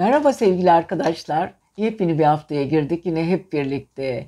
Merhaba sevgili arkadaşlar. Yepyeni bir haftaya girdik yine hep birlikte.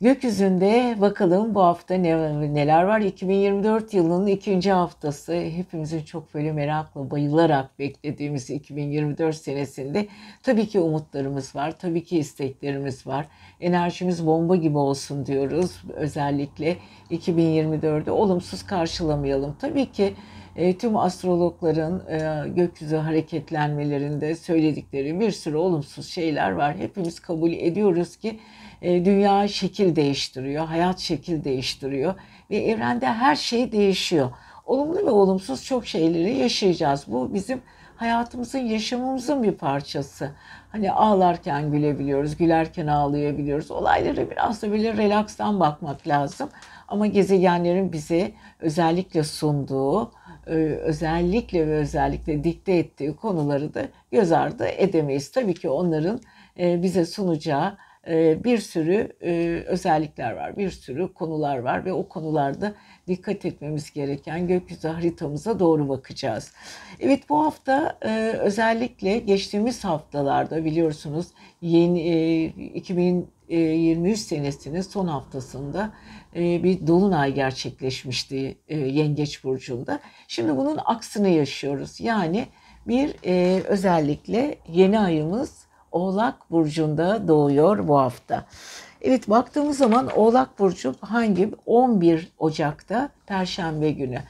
Gökyüzünde bakalım bu hafta ne, neler var? 2024 yılının ikinci haftası. Hepimizin çok böyle merakla, bayılarak beklediğimiz 2024 senesinde tabii ki umutlarımız var. Tabii ki isteklerimiz var. Enerjimiz bomba gibi olsun diyoruz. Özellikle 2024'de olumsuz karşılamayalım. Tabii ki e, tüm astrologların e, gökyüzü hareketlenmelerinde söyledikleri bir sürü olumsuz şeyler var. Hepimiz kabul ediyoruz ki e, dünya şekil değiştiriyor, hayat şekil değiştiriyor ve evrende her şey değişiyor. Olumlu ve olumsuz çok şeyleri yaşayacağız. Bu bizim hayatımızın, yaşamımızın bir parçası. Hani ağlarken gülebiliyoruz, gülerken ağlayabiliyoruz. Olaylara biraz da böyle relakstan bakmak lazım. Ama gezegenlerin bize özellikle sunduğu, özellikle ve özellikle dikte ettiği konuları da göz ardı edemeyiz. Tabii ki onların e, bize sunacağı e, bir sürü özellikler var, bir sürü konular var ve o konularda dikkat etmemiz gereken gökyüzü haritamıza doğru bakacağız. Evet bu hafta özellikle geçtiğimiz haftalarda biliyorsunuz yeni 2023 senesinin son haftasında e, bir dolunay gerçekleşmişti e, Yengeç Burcu'nda. Şimdi bunun aksını yaşıyoruz. Yani bir e, özellikle yeni ayımız Oğlak Burcu'nda doğuyor bu hafta. Evet baktığımız zaman Oğlak Burcu hangi? 11 Ocak'ta Perşembe günü.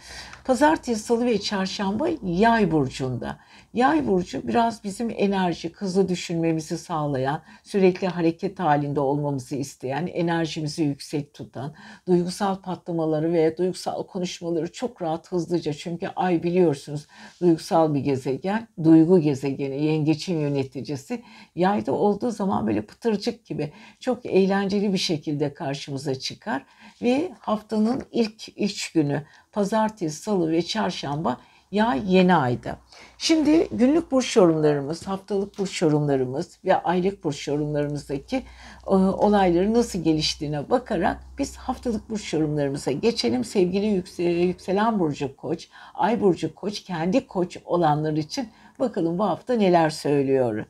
Pazartesi, Salı ve Çarşamba Yay burcunda. Yay burcu biraz bizim enerji, hızlı düşünmemizi sağlayan, sürekli hareket halinde olmamızı isteyen, enerjimizi yüksek tutan, duygusal patlamaları ve duygusal konuşmaları çok rahat hızlıca çünkü ay biliyorsunuz duygusal bir gezegen, duygu gezegeni, yengeçin yöneticisi. Yayda olduğu zaman böyle pıtırcık gibi çok eğlenceli bir şekilde karşımıza çıkar ve haftanın ilk üç günü pazartesi, salı ve çarşamba ya yeni ayda. Şimdi günlük burç yorumlarımız, haftalık burç yorumlarımız ve aylık burç yorumlarımızdaki e, olayları nasıl geliştiğine bakarak biz haftalık burç yorumlarımıza geçelim. Sevgili yükselen burcu koç, ay burcu koç, kendi koç olanlar için bakalım bu hafta neler söylüyor.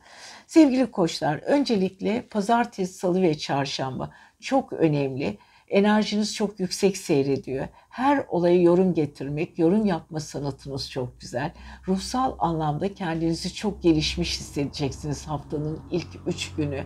Sevgili koçlar, öncelikle pazartesi, salı ve çarşamba çok önemli enerjiniz çok yüksek seyrediyor. Her olaya yorum getirmek, yorum yapma sanatınız çok güzel. Ruhsal anlamda kendinizi çok gelişmiş hissedeceksiniz haftanın ilk üç günü.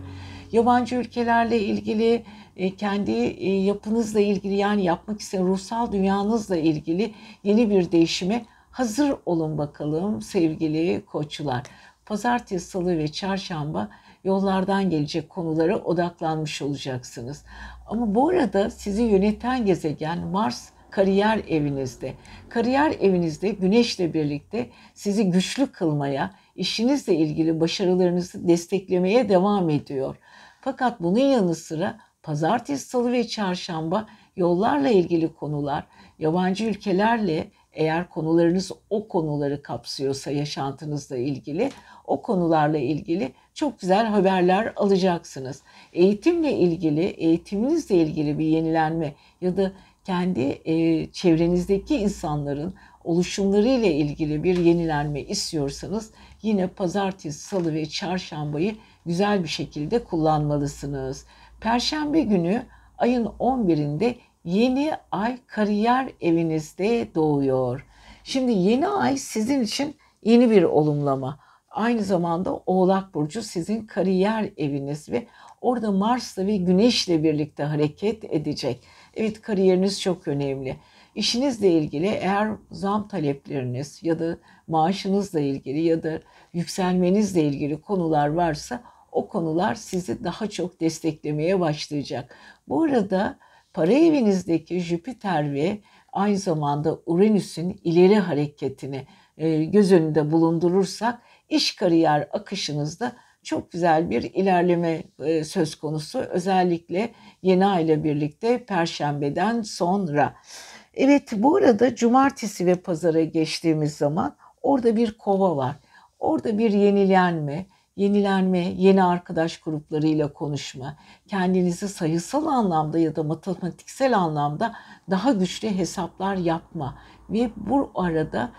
Yabancı ülkelerle ilgili, e, kendi e, yapınızla ilgili yani yapmak isteyen ruhsal dünyanızla ilgili yeni bir değişime hazır olun bakalım sevgili koçlar. Pazartesi, salı ve çarşamba yollardan gelecek konulara odaklanmış olacaksınız. Ama bu arada sizi yöneten gezegen Mars kariyer evinizde. Kariyer evinizde güneşle birlikte sizi güçlü kılmaya, işinizle ilgili başarılarınızı desteklemeye devam ediyor. Fakat bunun yanı sıra pazartesi, salı ve çarşamba yollarla ilgili konular, yabancı ülkelerle eğer konularınız o konuları kapsıyorsa yaşantınızla ilgili o konularla ilgili çok güzel haberler alacaksınız. Eğitimle ilgili, eğitiminizle ilgili bir yenilenme ya da kendi e, çevrenizdeki insanların oluşumları ile ilgili bir yenilenme istiyorsanız yine pazartesi, salı ve çarşambayı güzel bir şekilde kullanmalısınız. Perşembe günü ayın 11'inde yeni ay kariyer evinizde doğuyor. Şimdi yeni ay sizin için yeni bir olumlama. Aynı zamanda Oğlak Burcu sizin kariyer eviniz ve orada Mars'la ve Güneş'le birlikte hareket edecek. Evet kariyeriniz çok önemli. İşinizle ilgili eğer zam talepleriniz ya da maaşınızla ilgili ya da yükselmenizle ilgili konular varsa o konular sizi daha çok desteklemeye başlayacak. Bu arada para evinizdeki Jüpiter ve aynı zamanda Uranüs'ün ileri hareketini e, göz önünde bulundurursak iş kariyer akışınızda çok güzel bir ilerleme e, söz konusu. Özellikle yeni ay birlikte perşembeden sonra. Evet bu arada cumartesi ve pazara geçtiğimiz zaman orada bir kova var. Orada bir yenilenme, yenilenme, yeni arkadaş gruplarıyla konuşma, kendinizi sayısal anlamda ya da matematiksel anlamda daha güçlü hesaplar yapma ve bu arada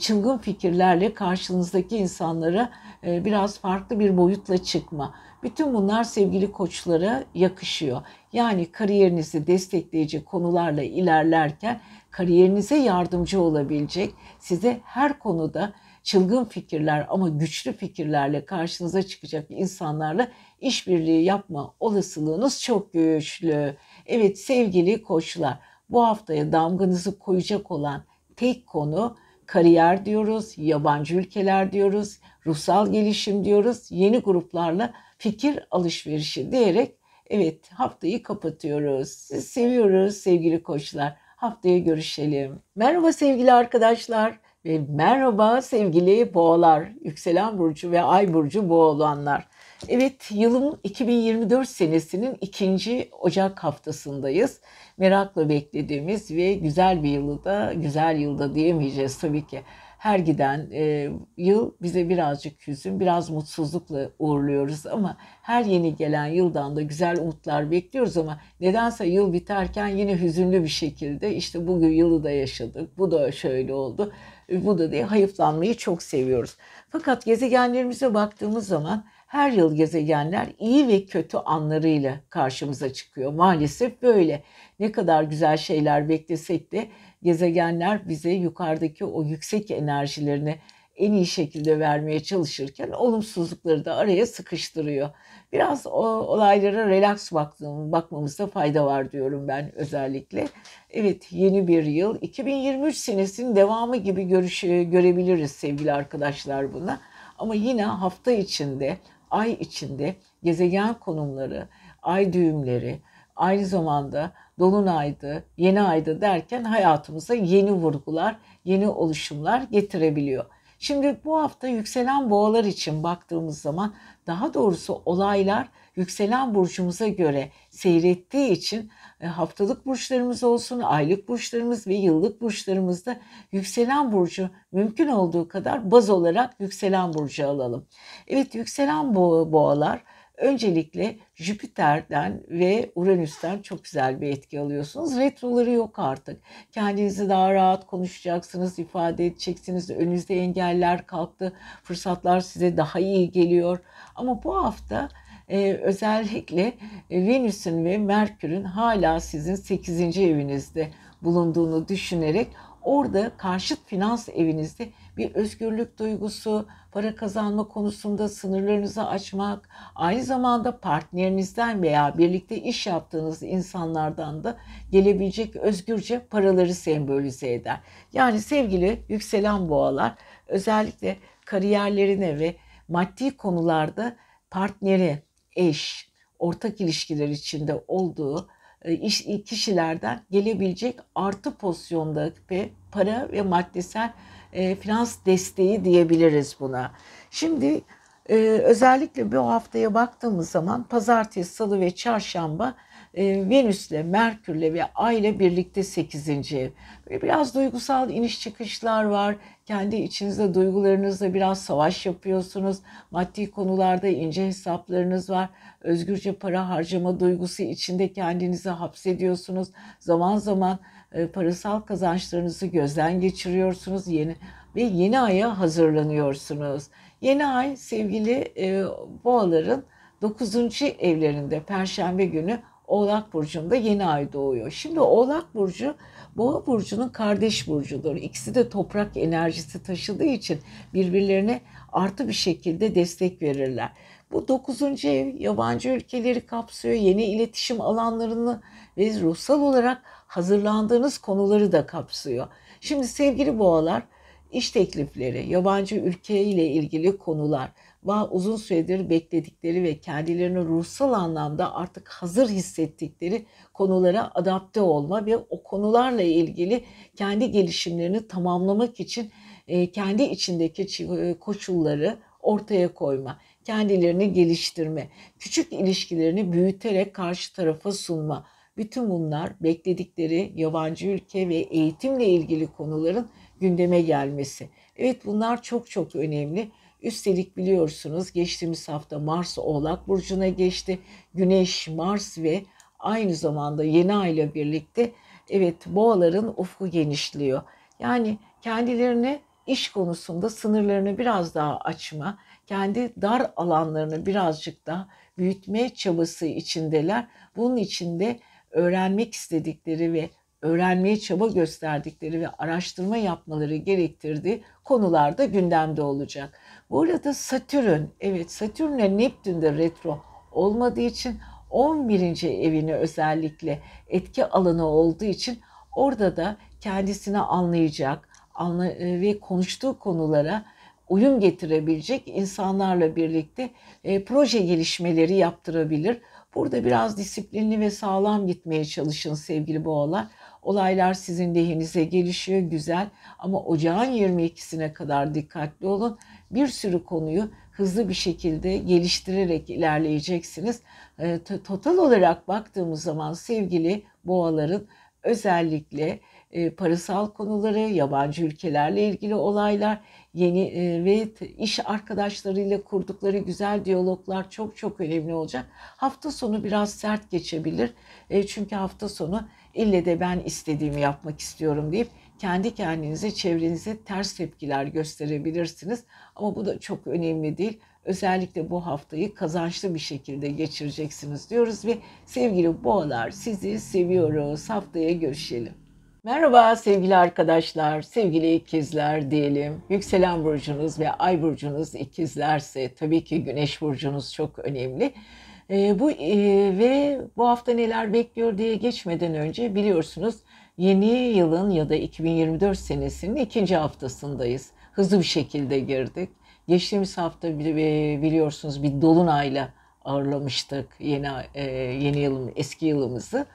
çılgın fikirlerle karşınızdaki insanlara e, biraz farklı bir boyutla çıkma. Bütün bunlar sevgili koçlara yakışıyor. Yani kariyerinizi destekleyici konularla ilerlerken kariyerinize yardımcı olabilecek, size her konuda çılgın fikirler ama güçlü fikirlerle karşınıza çıkacak insanlarla işbirliği yapma olasılığınız çok güçlü. Evet sevgili koçlar bu haftaya damganızı koyacak olan tek konu kariyer diyoruz, yabancı ülkeler diyoruz, ruhsal gelişim diyoruz, yeni gruplarla fikir alışverişi diyerek evet haftayı kapatıyoruz. Sizi seviyoruz sevgili koçlar. Haftaya görüşelim. Merhaba sevgili arkadaşlar ve merhaba sevgili boğalar, yükselen burcu ve ay burcu boğalanlar. Evet yılın 2024 senesinin ikinci Ocak haftasındayız. Merakla beklediğimiz ve güzel bir yılı da güzel yılda diyemeyeceğiz tabii ki. Her giden e, yıl bize birazcık hüzün, biraz mutsuzlukla uğurluyoruz ama her yeni gelen yıldan da güzel umutlar bekliyoruz ama nedense yıl biterken yine hüzünlü bir şekilde işte bugün yılı da yaşadık, bu da şöyle oldu, bu da diye hayıflanmayı çok seviyoruz. Fakat gezegenlerimize baktığımız zaman her yıl gezegenler iyi ve kötü anlarıyla karşımıza çıkıyor. Maalesef böyle. Ne kadar güzel şeyler beklesek de gezegenler bize yukarıdaki o yüksek enerjilerini en iyi şekilde vermeye çalışırken olumsuzlukları da araya sıkıştırıyor. Biraz o olaylara relax bakmamızda fayda var diyorum ben özellikle. Evet yeni bir yıl 2023 senesinin devamı gibi görüş, görebiliriz sevgili arkadaşlar buna. Ama yine hafta içinde ay içinde gezegen konumları, ay düğümleri, aynı zamanda dolunaydı, yeni aydı derken hayatımıza yeni vurgular, yeni oluşumlar getirebiliyor. Şimdi bu hafta yükselen boğalar için baktığımız zaman daha doğrusu olaylar yükselen burcumuza göre seyrettiği için haftalık burçlarımız olsun, aylık burçlarımız ve yıllık burçlarımızda yükselen burcu mümkün olduğu kadar baz olarak yükselen burcu alalım. Evet yükselen boğalar öncelikle Jüpiter'den ve Uranüs'ten çok güzel bir etki alıyorsunuz. Retroları yok artık. Kendinizi daha rahat konuşacaksınız, ifade edeceksiniz. Önünüzde engeller kalktı. Fırsatlar size daha iyi geliyor. Ama bu hafta e, özellikle Venüs'ün ve Merkür'ün hala sizin 8. evinizde bulunduğunu düşünerek orada karşıt finans evinizde bir özgürlük duygusu, para kazanma konusunda sınırlarınızı açmak, aynı zamanda partnerinizden veya birlikte iş yaptığınız insanlardan da gelebilecek özgürce paraları sembolize eder. Yani sevgili yükselen boğalar özellikle kariyerlerine ve maddi konularda partneri, eş, ortak ilişkiler içinde olduğu e, iş, kişilerden gelebilecek artı pozisyonda ve para ve maddesel e, finans desteği diyebiliriz buna. Şimdi e, özellikle bu haftaya baktığımız zaman pazartesi, salı ve çarşamba e, Venüs'le, Merkür'le ve Ay'le birlikte 8. ev. Biraz duygusal iniş çıkışlar var. Kendi içinizde duygularınızla biraz savaş yapıyorsunuz. Maddi konularda ince hesaplarınız var. Özgürce para harcama duygusu içinde kendinizi hapsediyorsunuz. Zaman zaman e, parasal kazançlarınızı gözden geçiriyorsunuz. Yeni ve yeni aya hazırlanıyorsunuz. Yeni ay sevgili e, boğaların 9. evlerinde perşembe günü Oğlak Burcu'nda yeni ay doğuyor. Şimdi Oğlak Burcu Boğa Burcu'nun kardeş burcudur. İkisi de toprak enerjisi taşıdığı için birbirlerine artı bir şekilde destek verirler. Bu dokuzuncu ev yabancı ülkeleri kapsıyor, yeni iletişim alanlarını ve ruhsal olarak hazırlandığınız konuları da kapsıyor. Şimdi sevgili boğalar, iş teklifleri, yabancı ülke ile ilgili konular, uzun süredir bekledikleri ve kendilerini ruhsal anlamda artık hazır hissettikleri konulara adapte olma ve o konularla ilgili kendi gelişimlerini tamamlamak için e, kendi içindeki e, koşulları ortaya koyma, kendilerini geliştirme, küçük ilişkilerini büyüterek karşı tarafa sunma. Bütün bunlar bekledikleri yabancı ülke ve eğitimle ilgili konuların gündeme gelmesi. Evet bunlar çok çok önemli. Üstelik biliyorsunuz geçtiğimiz hafta Mars Oğlak Burcu'na geçti. Güneş, Mars ve aynı zamanda yeni ay ile birlikte evet boğaların ufku genişliyor. Yani kendilerini iş konusunda sınırlarını biraz daha açma, kendi dar alanlarını birazcık daha büyütme çabası içindeler. Bunun içinde öğrenmek istedikleri ve öğrenmeye çaba gösterdikleri ve araştırma yapmaları gerektirdiği konularda gündemde olacak. Bu arada Satürn, evet Satürn ile Neptün de retro olmadığı için 11. evini özellikle etki alanı olduğu için orada da kendisini anlayacak e, ve konuştuğu konulara uyum getirebilecek insanlarla birlikte e, proje gelişmeleri yaptırabilir. Burada biraz disiplinli ve sağlam gitmeye çalışın sevgili boğalar. Olaylar sizin lehinize gelişiyor güzel ama ocağın 22'sine kadar dikkatli olun. Bir sürü konuyu hızlı bir şekilde geliştirerek ilerleyeceksiniz. E, total olarak baktığımız zaman sevgili boğaların özellikle e, parasal konuları, yabancı ülkelerle ilgili olaylar, yeni e, ve iş arkadaşlarıyla kurdukları güzel diyaloglar çok çok önemli olacak. Hafta sonu biraz sert geçebilir. E, çünkü hafta sonu ille de ben istediğimi yapmak istiyorum deyip kendi kendinize, çevrenize ters tepkiler gösterebilirsiniz. Ama bu da çok önemli değil. Özellikle bu haftayı kazançlı bir şekilde geçireceksiniz diyoruz ve sevgili boğalar sizi seviyoruz. Haftaya görüşelim. Merhaba sevgili arkadaşlar, sevgili ikizler diyelim. Yükselen burcunuz ve ay burcunuz ikizlerse tabii ki güneş burcunuz çok önemli. E, bu e, ve bu hafta neler bekliyor diye geçmeden önce biliyorsunuz yeni yılın ya da 2024 senesinin ikinci haftasındayız. Hızlı bir şekilde girdik. Geçtiğimiz hafta biliyorsunuz bir dolunayla ağırlamıştık yeni e, yeni yılın eski yılımızı.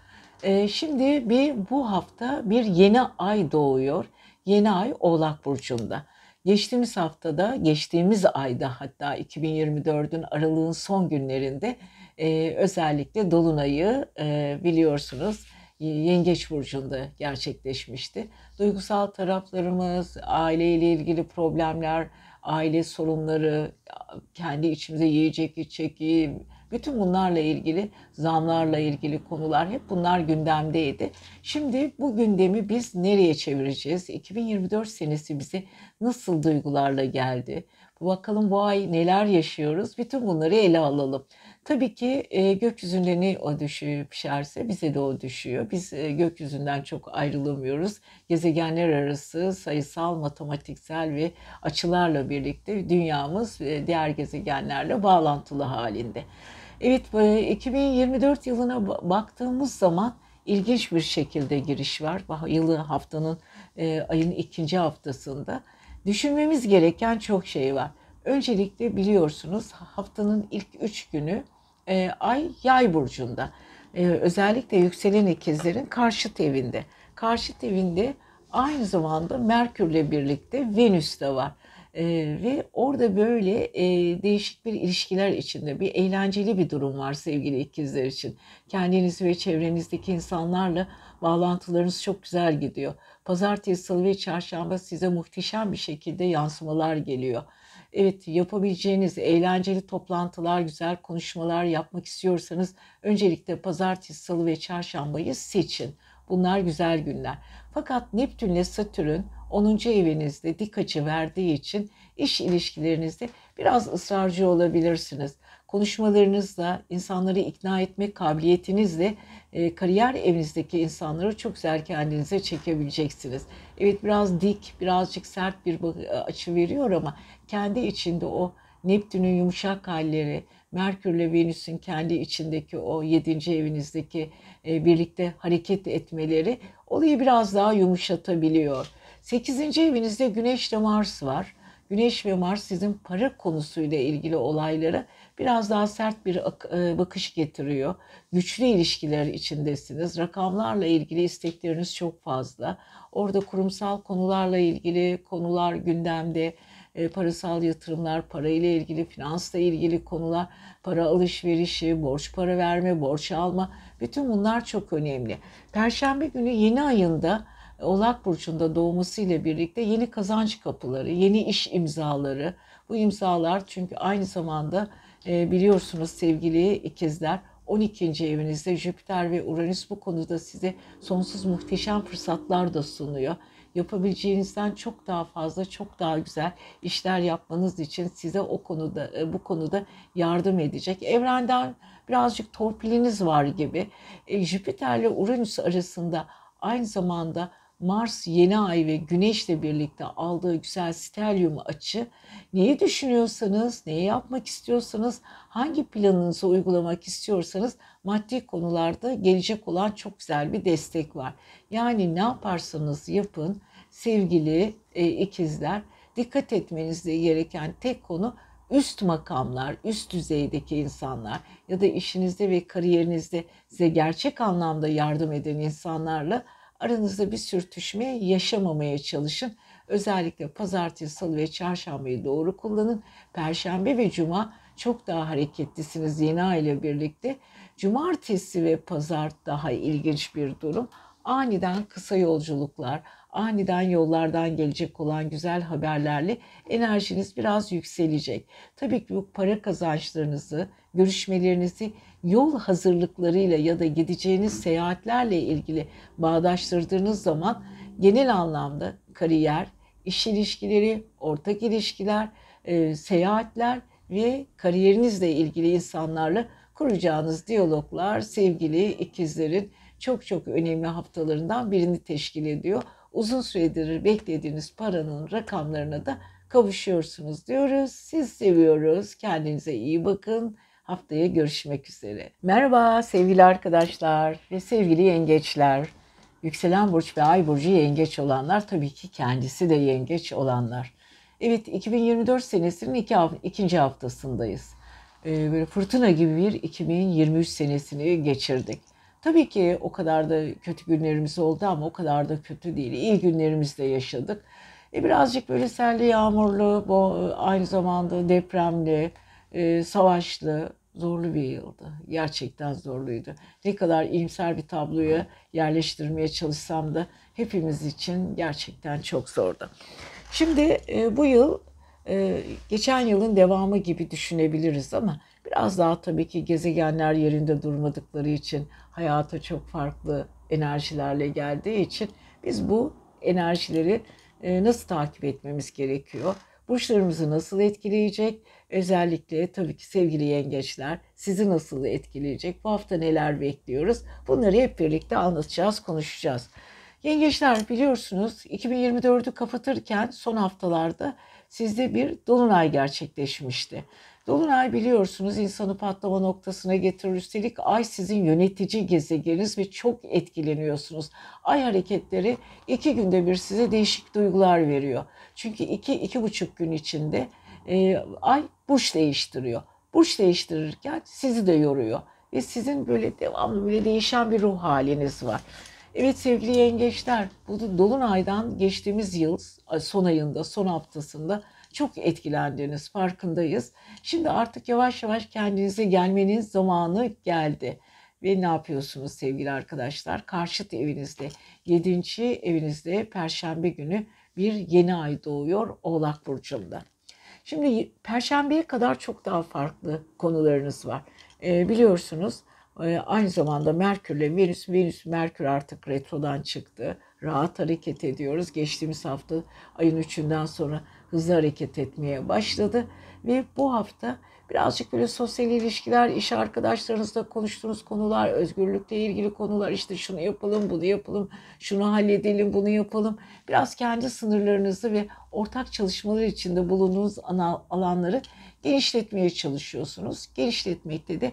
E, şimdi bir bu hafta bir yeni ay doğuyor. Yeni ay Oğlak burcunda. Geçtiğimiz haftada, geçtiğimiz ayda hatta 2024'ün aralığın son günlerinde e, özellikle dolunayı e, biliyorsunuz Yengeç burcunda gerçekleşmişti. Duygusal taraflarımız, aileyle ilgili problemler, aile sorunları, kendi içimize yiyecek, içecek, bütün bunlarla ilgili, zamlarla ilgili konular hep bunlar gündemdeydi. Şimdi bu gündemi biz nereye çevireceğiz? 2024 senesi bize nasıl duygularla geldi? Bakalım bu ay neler yaşıyoruz? Bütün bunları ele alalım. Tabii ki e, gökyüzünde ne o düşüyor pişerse bize de o düşüyor. Biz e, gökyüzünden çok ayrılamıyoruz. Gezegenler arası sayısal, matematiksel ve açılarla birlikte dünyamız e, diğer gezegenlerle bağlantılı halinde. Evet 2024 yılına baktığımız zaman ilginç bir şekilde giriş var. Yılı haftanın e, ayın ikinci haftasında. Düşünmemiz gereken çok şey var. Öncelikle biliyorsunuz haftanın ilk üç günü e, ay yay burcunda. E, özellikle yükselen ikizlerin karşıt evinde. Karşıt evinde aynı zamanda Merkürle birlikte Venüs de var. Ee, ve orada böyle e, değişik bir ilişkiler içinde bir eğlenceli bir durum var sevgili ikizler için. Kendiniz ve çevrenizdeki insanlarla bağlantılarınız çok güzel gidiyor. Pazartesi, salı ve çarşamba size muhteşem bir şekilde yansımalar geliyor. Evet yapabileceğiniz eğlenceli toplantılar, güzel konuşmalar yapmak istiyorsanız öncelikle pazartesi, salı ve çarşambayı seçin. Bunlar güzel günler. Fakat Neptün ile Satürn 10. evinizde dik açı verdiği için iş ilişkilerinizde biraz ısrarcı olabilirsiniz. Konuşmalarınızla, insanları ikna etme kabiliyetinizle e, kariyer evinizdeki insanları çok güzel kendinize çekebileceksiniz. Evet biraz dik, birazcık sert bir açı veriyor ama kendi içinde o Neptün'ün yumuşak halleri, Merkürle Venüs'ün kendi içindeki o 7. evinizdeki e, birlikte hareket etmeleri olayı biraz daha yumuşatabiliyor. 8. evinizde Güneş ile Mars var. Güneş ve Mars sizin para konusuyla ilgili olaylara biraz daha sert bir e, bakış getiriyor. Güçlü ilişkiler içindesiniz. Rakamlarla ilgili istekleriniz çok fazla. Orada kurumsal konularla ilgili konular gündemde. E, parasal yatırımlar, parayla ilgili, finansla ilgili konular, para alışverişi, borç para verme, borç alma. Bütün bunlar çok önemli. Perşembe günü yeni ayında Oğlak Burcu'nda doğmasıyla birlikte yeni kazanç kapıları, yeni iş imzaları. Bu imzalar çünkü aynı zamanda e, biliyorsunuz sevgili ikizler 12. evinizde Jüpiter ve Uranüs bu konuda size sonsuz muhteşem fırsatlar da sunuyor. yapabileceğinizden çok daha fazla, çok daha güzel işler yapmanız için size o konuda e, bu konuda yardım edecek. Evrenden birazcık torpiliniz var gibi. E, Jüpiter ile Uranüs arasında aynı zamanda Mars yeni ay ve Güneş'le birlikte aldığı güzel stelyum açı neyi düşünüyorsanız, neyi yapmak istiyorsanız, hangi planınızı uygulamak istiyorsanız maddi konularda gelecek olan çok güzel bir destek var. Yani ne yaparsanız yapın sevgili e, ikizler dikkat etmeniz gereken tek konu üst makamlar, üst düzeydeki insanlar ya da işinizde ve kariyerinizde size gerçek anlamda yardım eden insanlarla aranızda bir sürtüşme yaşamamaya çalışın. Özellikle pazartesi, salı ve çarşambayı doğru kullanın. Perşembe ve cuma çok daha hareketlisiniz yeni ay ile birlikte. Cumartesi ve pazar daha ilginç bir durum. Aniden kısa yolculuklar, aniden yollardan gelecek olan güzel haberlerle enerjiniz biraz yükselecek. Tabii ki bu para kazançlarınızı, görüşmelerinizi yol hazırlıklarıyla ya da gideceğiniz seyahatlerle ilgili bağdaştırdığınız zaman genel anlamda kariyer, iş ilişkileri, ortak ilişkiler, e, seyahatler ve kariyerinizle ilgili insanlarla kuracağınız diyaloglar sevgili ikizlerin çok çok önemli haftalarından birini teşkil ediyor. Uzun süredir beklediğiniz paranın rakamlarına da kavuşuyorsunuz diyoruz. Siz seviyoruz. Kendinize iyi bakın. Haftaya görüşmek üzere. Merhaba sevgili arkadaşlar ve sevgili yengeçler. Yükselen burç ve ay burcu yengeç olanlar tabii ki kendisi de yengeç olanlar. Evet 2024 senesinin iki, ikinci haftasındayız. Ee, böyle fırtına gibi bir 2023 senesini geçirdik. Tabii ki o kadar da kötü günlerimiz oldu ama o kadar da kötü değil. İyi günlerimiz de yaşadık. E birazcık böyle selli, yağmurlu, bu, aynı zamanda depremli, e, savaşlı, zorlu bir yıldı. Gerçekten zorluydu. Ne kadar iyimser bir tabloya yerleştirmeye çalışsam da hepimiz için gerçekten çok zordu. Şimdi e, bu yıl e, geçen yılın devamı gibi düşünebiliriz ama biraz daha tabii ki gezegenler yerinde durmadıkları için hayata çok farklı enerjilerle geldiği için biz bu enerjileri e, nasıl takip etmemiz gerekiyor? Burçlarımızı nasıl etkileyecek? Özellikle tabii ki sevgili yengeçler sizi nasıl etkileyecek? Bu hafta neler bekliyoruz? Bunları hep birlikte anlatacağız, konuşacağız. Yengeçler biliyorsunuz 2024'ü kapatırken son haftalarda sizde bir dolunay gerçekleşmişti. Dolunay biliyorsunuz insanı patlama noktasına getirir. Üstelik ay sizin yönetici gezegeniniz ve çok etkileniyorsunuz. Ay hareketleri iki günde bir size değişik duygular veriyor. Çünkü iki, iki buçuk gün içinde e, ay burç değiştiriyor. Burç değiştirirken sizi de yoruyor. Ve sizin böyle devamlı böyle değişen bir ruh haliniz var. Evet sevgili yengeçler, bu Dolunay'dan geçtiğimiz yıl son ayında, son haftasında çok etkilendiğiniz farkındayız. Şimdi artık yavaş yavaş kendinize gelmenin zamanı geldi. Ve ne yapıyorsunuz sevgili arkadaşlar? Karşıt evinizde, 7. evinizde Perşembe günü bir yeni ay doğuyor Oğlak Burcu'nda. Şimdi Perşembeye kadar çok daha farklı konularınız var. Ee, biliyorsunuz e, aynı zamanda Merkürle Venüs, Venüs Merkür artık retrodan çıktı. Rahat hareket ediyoruz. Geçtiğimiz hafta ayın 3'ünden sonra hızlı hareket etmeye başladı. Ve bu hafta birazcık böyle sosyal ilişkiler, iş arkadaşlarınızla konuştuğunuz konular, özgürlükle ilgili konular, işte şunu yapalım, bunu yapalım, şunu halledelim, bunu yapalım. Biraz kendi sınırlarınızı ve ortak çalışmalar içinde bulunduğunuz alanları genişletmeye çalışıyorsunuz. Genişletmekte de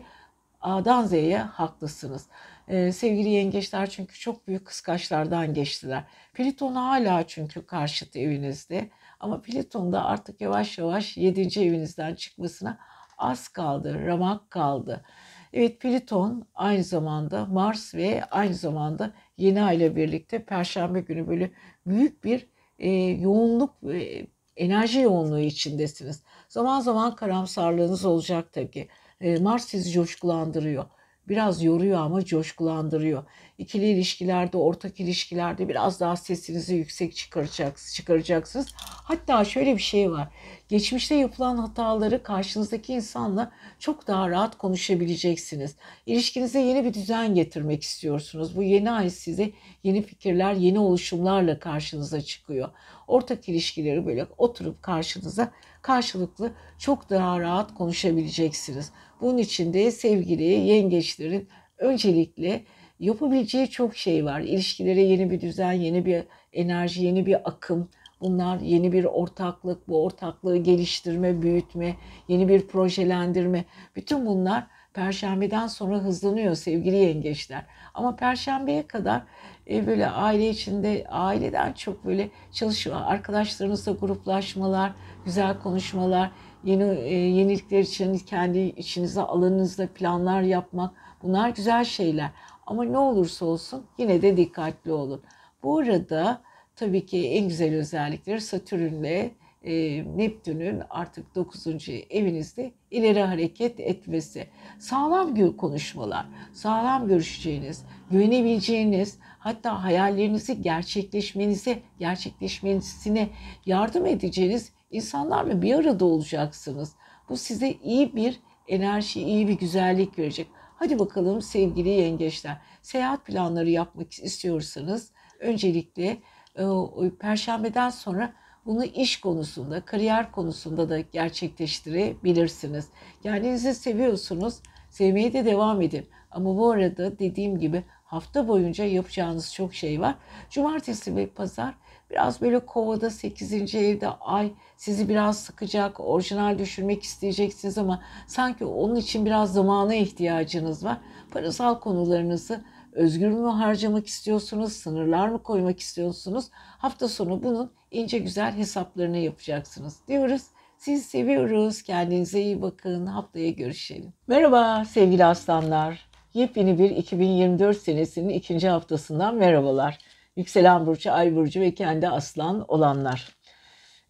A'dan Z'ye haklısınız. Ee, sevgili yengeçler çünkü çok büyük kıskaçlardan geçtiler. Plüton hala çünkü karşıt evinizde. Ama Plüton da artık yavaş yavaş 7. evinizden çıkmasına az kaldı, ramak kaldı. Evet Plüton aynı zamanda Mars ve aynı zamanda yeni ay ile birlikte Perşembe günü böyle büyük bir e, yoğunluk, e, enerji yoğunluğu içindesiniz. Zaman zaman karamsarlığınız olacak tabii. E, Mars sizi coşkulandırıyor. Biraz yoruyor ama coşkulandırıyor. İkili ilişkilerde, ortak ilişkilerde biraz daha sesinizi yüksek çıkaracaksınız. çıkaracaksınız. Hatta şöyle bir şey var. Geçmişte yapılan hataları karşınızdaki insanla çok daha rahat konuşabileceksiniz. İlişkinize yeni bir düzen getirmek istiyorsunuz. Bu yeni ay size yeni fikirler, yeni oluşumlarla karşınıza çıkıyor. Ortak ilişkileri böyle oturup karşınıza karşılıklı çok daha rahat konuşabileceksiniz. Bunun için de sevgili yengeçlerin öncelikle yapabileceği çok şey var. İlişkilere yeni bir düzen, yeni bir enerji, yeni bir akım. Bunlar yeni bir ortaklık, bu ortaklığı geliştirme, büyütme, yeni bir projelendirme. Bütün bunlar Perşembeden sonra hızlanıyor sevgili yengeçler. Ama Perşembeye kadar e, böyle aile içinde, aileden çok böyle çalışma, arkadaşlarınızla gruplaşmalar, güzel konuşmalar, yeni e, yenilikler için kendi içinize alanınızda planlar yapmak bunlar güzel şeyler. Ama ne olursa olsun yine de dikkatli olun. Bu arada tabii ki en güzel özellikleri Satürn'le e, Neptün'ün artık 9. evinizde ileri hareket etmesi. Sağlam konuşmalar, sağlam görüşeceğiniz, güvenebileceğiniz, hatta hayallerinizi gerçekleşmenize, gerçekleşmesine yardım edeceğiniz insanlarla bir arada olacaksınız. Bu size iyi bir enerji, iyi bir güzellik verecek. Hadi bakalım sevgili yengeçler. Seyahat planları yapmak istiyorsanız öncelikle e, perşembeden sonra bunu iş konusunda, kariyer konusunda da gerçekleştirebilirsiniz. Kendinizi seviyorsunuz, sevmeye de devam edin. Ama bu arada dediğim gibi hafta boyunca yapacağınız çok şey var. Cumartesi ve pazar biraz böyle kovada 8. evde ay sizi biraz sıkacak, orijinal düşürmek isteyeceksiniz ama sanki onun için biraz zamana ihtiyacınız var. Parasal konularınızı özgür mü harcamak istiyorsunuz, sınırlar mı koymak istiyorsunuz? Hafta sonu bunun ince güzel hesaplarını yapacaksınız diyoruz. Sizi seviyoruz. Kendinize iyi bakın. Haftaya görüşelim. Merhaba sevgili aslanlar. Yepyeni bir 2024 senesinin ikinci haftasından merhabalar. Yükselen burcu, ay burcu ve kendi aslan olanlar.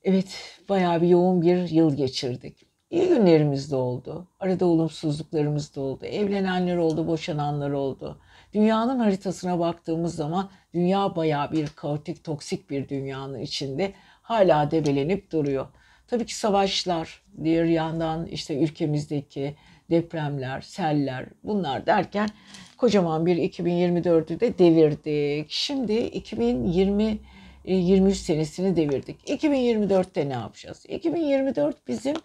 Evet, bayağı bir yoğun bir yıl geçirdik. İyi günlerimiz de oldu. Arada olumsuzluklarımız da oldu. Evlenenler oldu, boşananlar oldu. Dünyanın haritasına baktığımız zaman dünya bayağı bir kaotik, toksik bir dünyanın içinde hala debelenip duruyor. Tabii ki savaşlar, diğer yandan işte ülkemizdeki depremler, seller bunlar derken kocaman bir 2024'ü de devirdik. Şimdi 2020 23 senesini devirdik. 2024'te ne yapacağız? 2024 bizim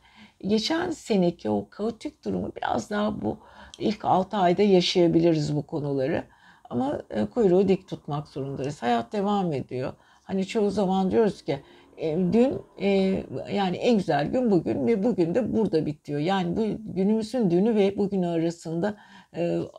geçen seneki o kaotik durumu biraz daha bu ilk 6 ayda yaşayabiliriz bu konuları. Ama e, kuyruğu dik tutmak zorundayız. Hayat devam ediyor. Hani çoğu zaman diyoruz ki e, dün e, yani en güzel gün bugün ve bugün de burada bitiyor. Yani bu günümüzün dünü ve bugünü arasında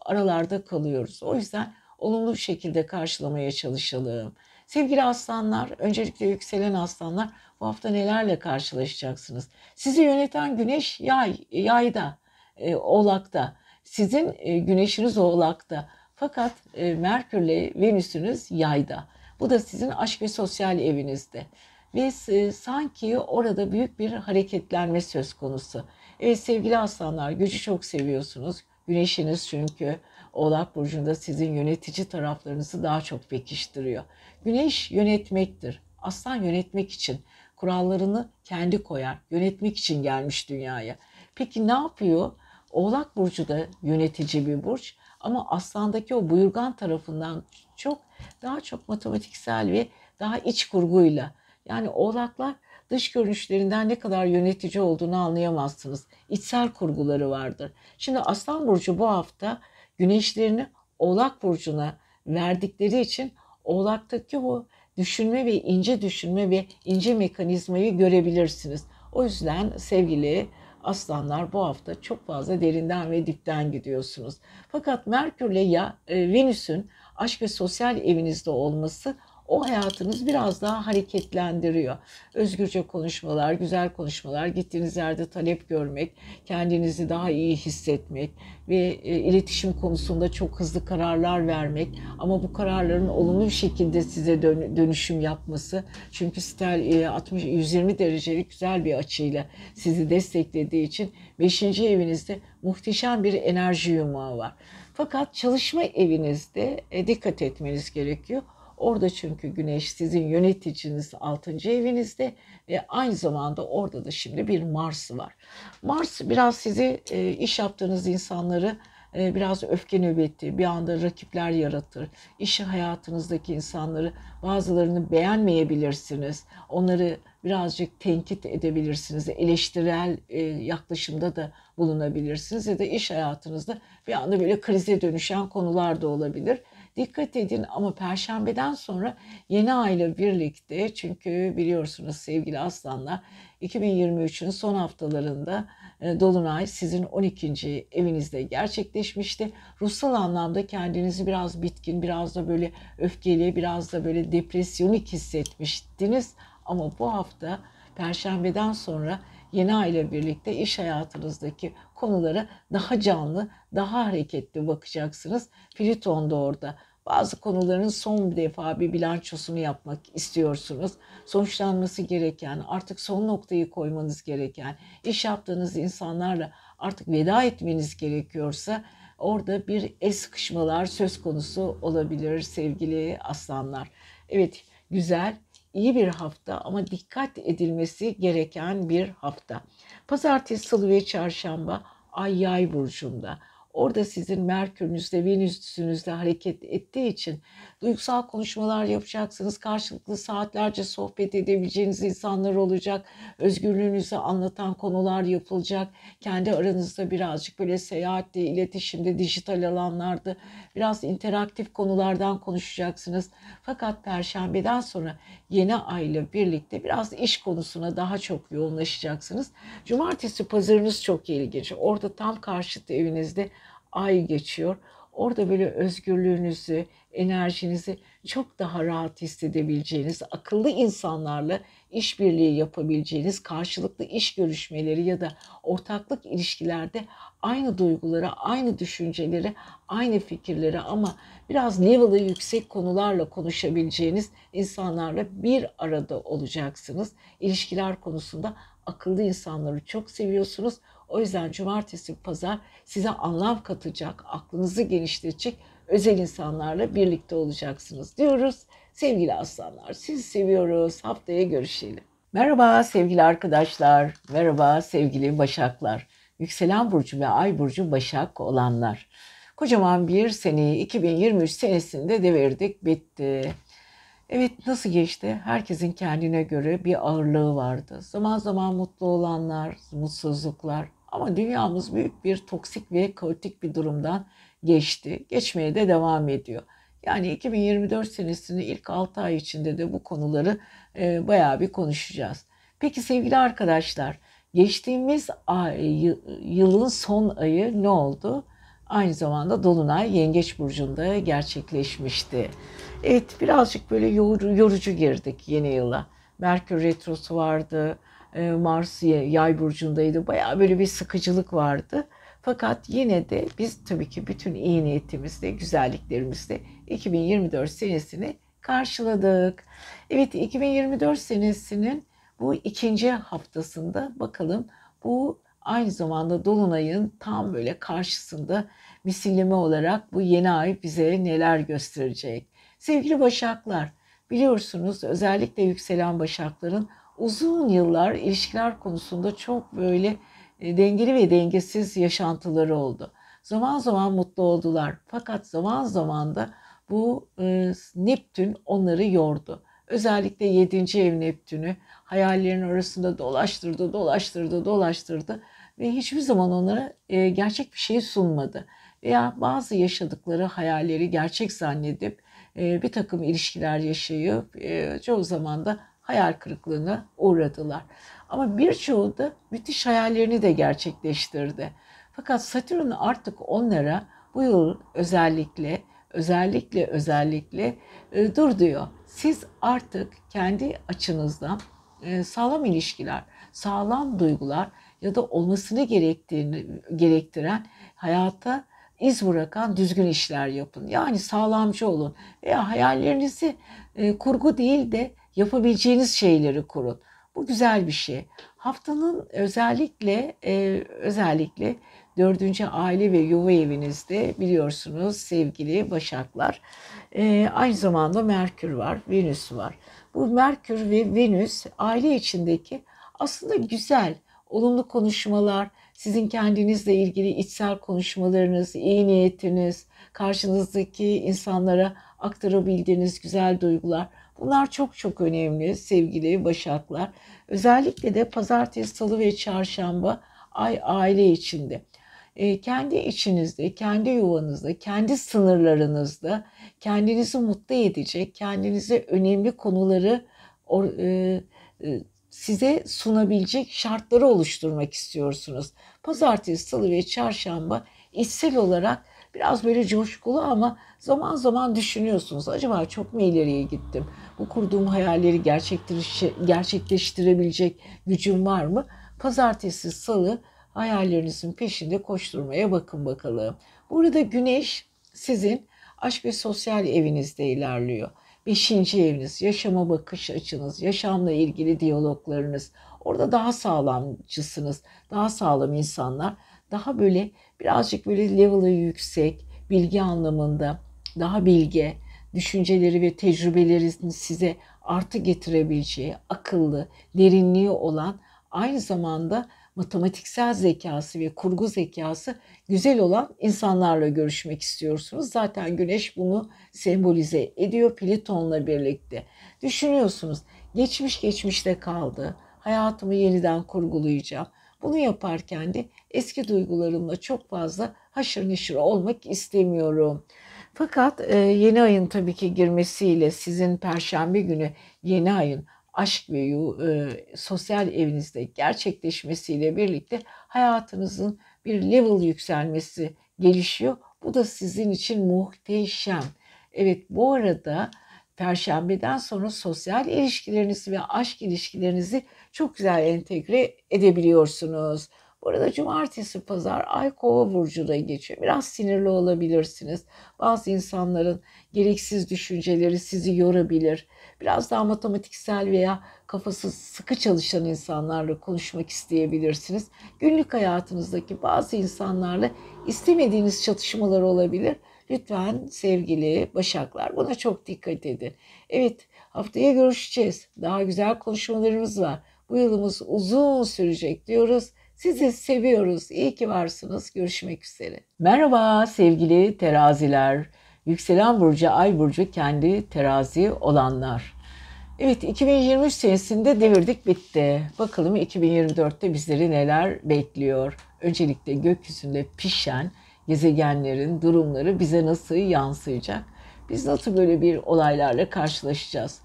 aralarda kalıyoruz. O yüzden olumlu bir şekilde karşılamaya çalışalım. Sevgili aslanlar, öncelikle yükselen aslanlar bu hafta nelerle karşılaşacaksınız? Sizi yöneten güneş yay, yayda, e, oğlakta. Sizin e, güneşiniz oğlakta. Fakat e, Merkürle Venüs'ünüz yayda. Bu da sizin aşk ve sosyal evinizde. Ve e, sanki orada büyük bir hareketlenme söz konusu. Evet sevgili aslanlar gücü çok seviyorsunuz. Güneşiniz çünkü Oğlak Burcu'nda sizin yönetici taraflarınızı daha çok pekiştiriyor. Güneş yönetmektir. Aslan yönetmek için kurallarını kendi koyar. Yönetmek için gelmiş dünyaya. Peki ne yapıyor? Oğlak Burcu da yönetici bir burç ama Aslan'daki o buyurgan tarafından çok daha çok matematiksel ve daha iç kurguyla. Yani oğlaklar dış görünüşlerinden ne kadar yönetici olduğunu anlayamazsınız. İçsel kurguları vardır. Şimdi Aslan Burcu bu hafta güneşlerini Oğlak Burcu'na verdikleri için Oğlak'taki o düşünme ve ince düşünme ve ince mekanizmayı görebilirsiniz. O yüzden sevgili aslanlar bu hafta çok fazla derinden ve dipten gidiyorsunuz. Fakat Merkürle ya e, Venüs'ün aşk ve sosyal evinizde olması o hayatınız biraz daha hareketlendiriyor. Özgürce konuşmalar, güzel konuşmalar, gittiğiniz yerde talep görmek, kendinizi daha iyi hissetmek ve e, iletişim konusunda çok hızlı kararlar vermek ama bu kararların olumlu bir şekilde size dön, dönüşüm yapması. Çünkü stel e, 60 120 derecelik güzel bir açıyla sizi desteklediği için 5. evinizde muhteşem bir enerji yumağı var. Fakat çalışma evinizde e, dikkat etmeniz gerekiyor. Orada çünkü güneş sizin yöneticiniz 6. evinizde ve aynı zamanda orada da şimdi bir Mars var. Mars biraz sizi e, iş yaptığınız insanları e, biraz öfke nöbeti, bir anda rakipler yaratır. İş hayatınızdaki insanları bazılarını beğenmeyebilirsiniz. Onları birazcık tenkit edebilirsiniz. Eleştirel e, yaklaşımda da bulunabilirsiniz ya da iş hayatınızda bir anda böyle krize dönüşen konular da olabilir. Dikkat edin ama perşembeden sonra yeni ayla birlikte çünkü biliyorsunuz sevgili aslanlar 2023'ün son haftalarında e, Dolunay sizin 12. evinizde gerçekleşmişti. Ruhsal anlamda kendinizi biraz bitkin, biraz da böyle öfkeli, biraz da böyle depresyonik hissetmiştiniz. Ama bu hafta Perşembeden sonra yeni ay ile birlikte iş hayatınızdaki konulara daha canlı, daha hareketli bakacaksınız. Plüton da orada. Bazı konuların son bir defa bir bilançosunu yapmak istiyorsunuz. Sonuçlanması gereken, artık son noktayı koymanız gereken, iş yaptığınız insanlarla artık veda etmeniz gerekiyorsa orada bir el sıkışmalar söz konusu olabilir sevgili aslanlar. Evet güzel, iyi bir hafta ama dikkat edilmesi gereken bir hafta. Pazartesi, salı ve çarşamba ay yay burcunda. Orada sizin Merkür'ünüzde, Venüs'ünüzde hareket ettiği için duygusal konuşmalar yapacaksınız. Karşılıklı saatlerce sohbet edebileceğiniz insanlar olacak. Özgürlüğünüzü anlatan konular yapılacak. Kendi aranızda birazcık böyle seyahatte, iletişimde, dijital alanlarda biraz interaktif konulardan konuşacaksınız. Fakat Perşembeden sonra yeni ayla birlikte biraz iş konusuna daha çok yoğunlaşacaksınız. Cumartesi pazarınız çok ilginç. Orada tam karşıt evinizde ay geçiyor. Orada böyle özgürlüğünüzü, enerjinizi çok daha rahat hissedebileceğiniz, akıllı insanlarla işbirliği yapabileceğiniz, karşılıklı iş görüşmeleri ya da ortaklık ilişkilerde aynı duyguları, aynı düşünceleri, aynı fikirleri ama biraz level'ı yüksek konularla konuşabileceğiniz insanlarla bir arada olacaksınız. İlişkiler konusunda akıllı insanları çok seviyorsunuz. O yüzden cumartesi, pazar size anlam katacak, aklınızı genişletecek özel insanlarla birlikte olacaksınız diyoruz. Sevgili aslanlar sizi seviyoruz. Haftaya görüşelim. Merhaba sevgili arkadaşlar. Merhaba sevgili başaklar. Yükselen burcu ve ay burcu başak olanlar. Kocaman bir seneyi 2023 senesinde devirdik bitti. Evet nasıl geçti? Herkesin kendine göre bir ağırlığı vardı. Zaman zaman mutlu olanlar, mutsuzluklar, ama dünyamız büyük bir toksik ve kaotik bir durumdan geçti. Geçmeye de devam ediyor. Yani 2024 senesinin ilk 6 ay içinde de bu konuları e, bayağı bir konuşacağız. Peki sevgili arkadaşlar, geçtiğimiz ay, yılın son ayı ne oldu? Aynı zamanda Dolunay Yengeç Burcu'nda gerçekleşmişti. Evet birazcık böyle yorucu girdik yeni yıla. Merkür Retrosu vardı, Mars yay burcundaydı. Bayağı böyle bir sıkıcılık vardı. Fakat yine de biz tabii ki bütün iyi niyetimizle, güzelliklerimizle 2024 senesini karşıladık. Evet 2024 senesinin bu ikinci haftasında bakalım bu aynı zamanda Dolunay'ın tam böyle karşısında misilleme olarak bu yeni ay bize neler gösterecek. Sevgili Başaklar biliyorsunuz özellikle yükselen Başakların uzun yıllar ilişkiler konusunda çok böyle e, dengeli ve dengesiz yaşantıları oldu. Zaman zaman mutlu oldular fakat zaman zaman da bu e, Neptün onları yordu. Özellikle 7. ev Neptün'ü hayallerin arasında dolaştırdı, dolaştırdı, dolaştırdı ve hiçbir zaman onlara e, gerçek bir şey sunmadı. Veya bazı yaşadıkları hayalleri gerçek zannedip e, bir takım ilişkiler yaşayıp e, çoğu zaman da hayal kırıklığına uğradılar. Ama birçoğu da müthiş hayallerini de gerçekleştirdi. Fakat Satürn artık onlara bu yıl özellikle özellikle özellikle e, dur diyor. Siz artık kendi açınızdan e, sağlam ilişkiler, sağlam duygular ya da olmasını gerektiğini gerektiren hayata iz bırakan düzgün işler yapın. Yani sağlamcı olun veya hayallerinizi e, kurgu değil de yapabileceğiniz şeyleri kurun. Bu güzel bir şey. Haftanın özellikle e, özellikle dördüncü aile ve yuva evinizde biliyorsunuz sevgili Başaklar. E, aynı zamanda Merkür var, Venüs var. Bu Merkür ve Venüs aile içindeki aslında güzel, olumlu konuşmalar, sizin kendinizle ilgili içsel konuşmalarınız, iyi niyetiniz, karşınızdaki insanlara aktarabildiğiniz güzel duygular. Bunlar çok çok önemli sevgili Başaklar. Özellikle de pazartesi, salı ve çarşamba ay aile içinde. E, kendi içinizde, kendi yuvanızda, kendi sınırlarınızda kendinizi mutlu edecek, kendinize önemli konuları or, e, e, size sunabilecek şartları oluşturmak istiyorsunuz. Pazartesi, salı ve çarşamba içsel olarak biraz böyle coşkulu ama zaman zaman düşünüyorsunuz. Acaba çok mu ileriye gittim? Bu kurduğum hayalleri gerçekleştirebilecek gücüm var mı? Pazartesi, salı hayallerinizin peşinde koşturmaya bakın bakalım. Burada güneş sizin aşk ve sosyal evinizde ilerliyor. Beşinci eviniz, yaşama bakış açınız, yaşamla ilgili diyaloglarınız. Orada daha sağlamcısınız, daha sağlam insanlar. Daha böyle birazcık böyle level'ı yüksek, bilgi anlamında daha bilge, düşünceleri ve tecrübelerini size artı getirebileceği, akıllı, derinliği olan, aynı zamanda matematiksel zekası ve kurgu zekası güzel olan insanlarla görüşmek istiyorsunuz. Zaten güneş bunu sembolize ediyor Plüton'la birlikte. Düşünüyorsunuz geçmiş geçmişte kaldı. Hayatımı yeniden kurgulayacağım. Bunu yaparken de eski duygularımla çok fazla haşır neşir olmak istemiyorum. Fakat e, yeni ayın tabii ki girmesiyle sizin perşembe günü yeni ayın aşk ve e, sosyal evinizde gerçekleşmesiyle birlikte hayatınızın bir level yükselmesi gelişiyor. Bu da sizin için muhteşem. Evet bu arada Perşembeden sonra sosyal ilişkilerinizi ve aşk ilişkilerinizi çok güzel entegre edebiliyorsunuz. Bu arada cumartesi pazar ay kova burcuna geçiyor. Biraz sinirli olabilirsiniz. Bazı insanların gereksiz düşünceleri sizi yorabilir. Biraz daha matematiksel veya kafası sıkı çalışan insanlarla konuşmak isteyebilirsiniz. Günlük hayatınızdaki bazı insanlarla istemediğiniz çatışmalar olabilir. Lütfen sevgili Başaklar buna çok dikkat edin. Evet haftaya görüşeceğiz. Daha güzel konuşmalarımız var. Bu yılımız uzun sürecek diyoruz. Sizi seviyoruz. İyi ki varsınız. Görüşmek üzere. Merhaba sevgili teraziler. Yükselen burcu, ay burcu kendi terazi olanlar. Evet 2023 senesinde devirdik bitti. Bakalım 2024'te bizleri neler bekliyor. Öncelikle gökyüzünde pişen gezegenlerin durumları bize nasıl yansıyacak? Biz nasıl böyle bir olaylarla karşılaşacağız?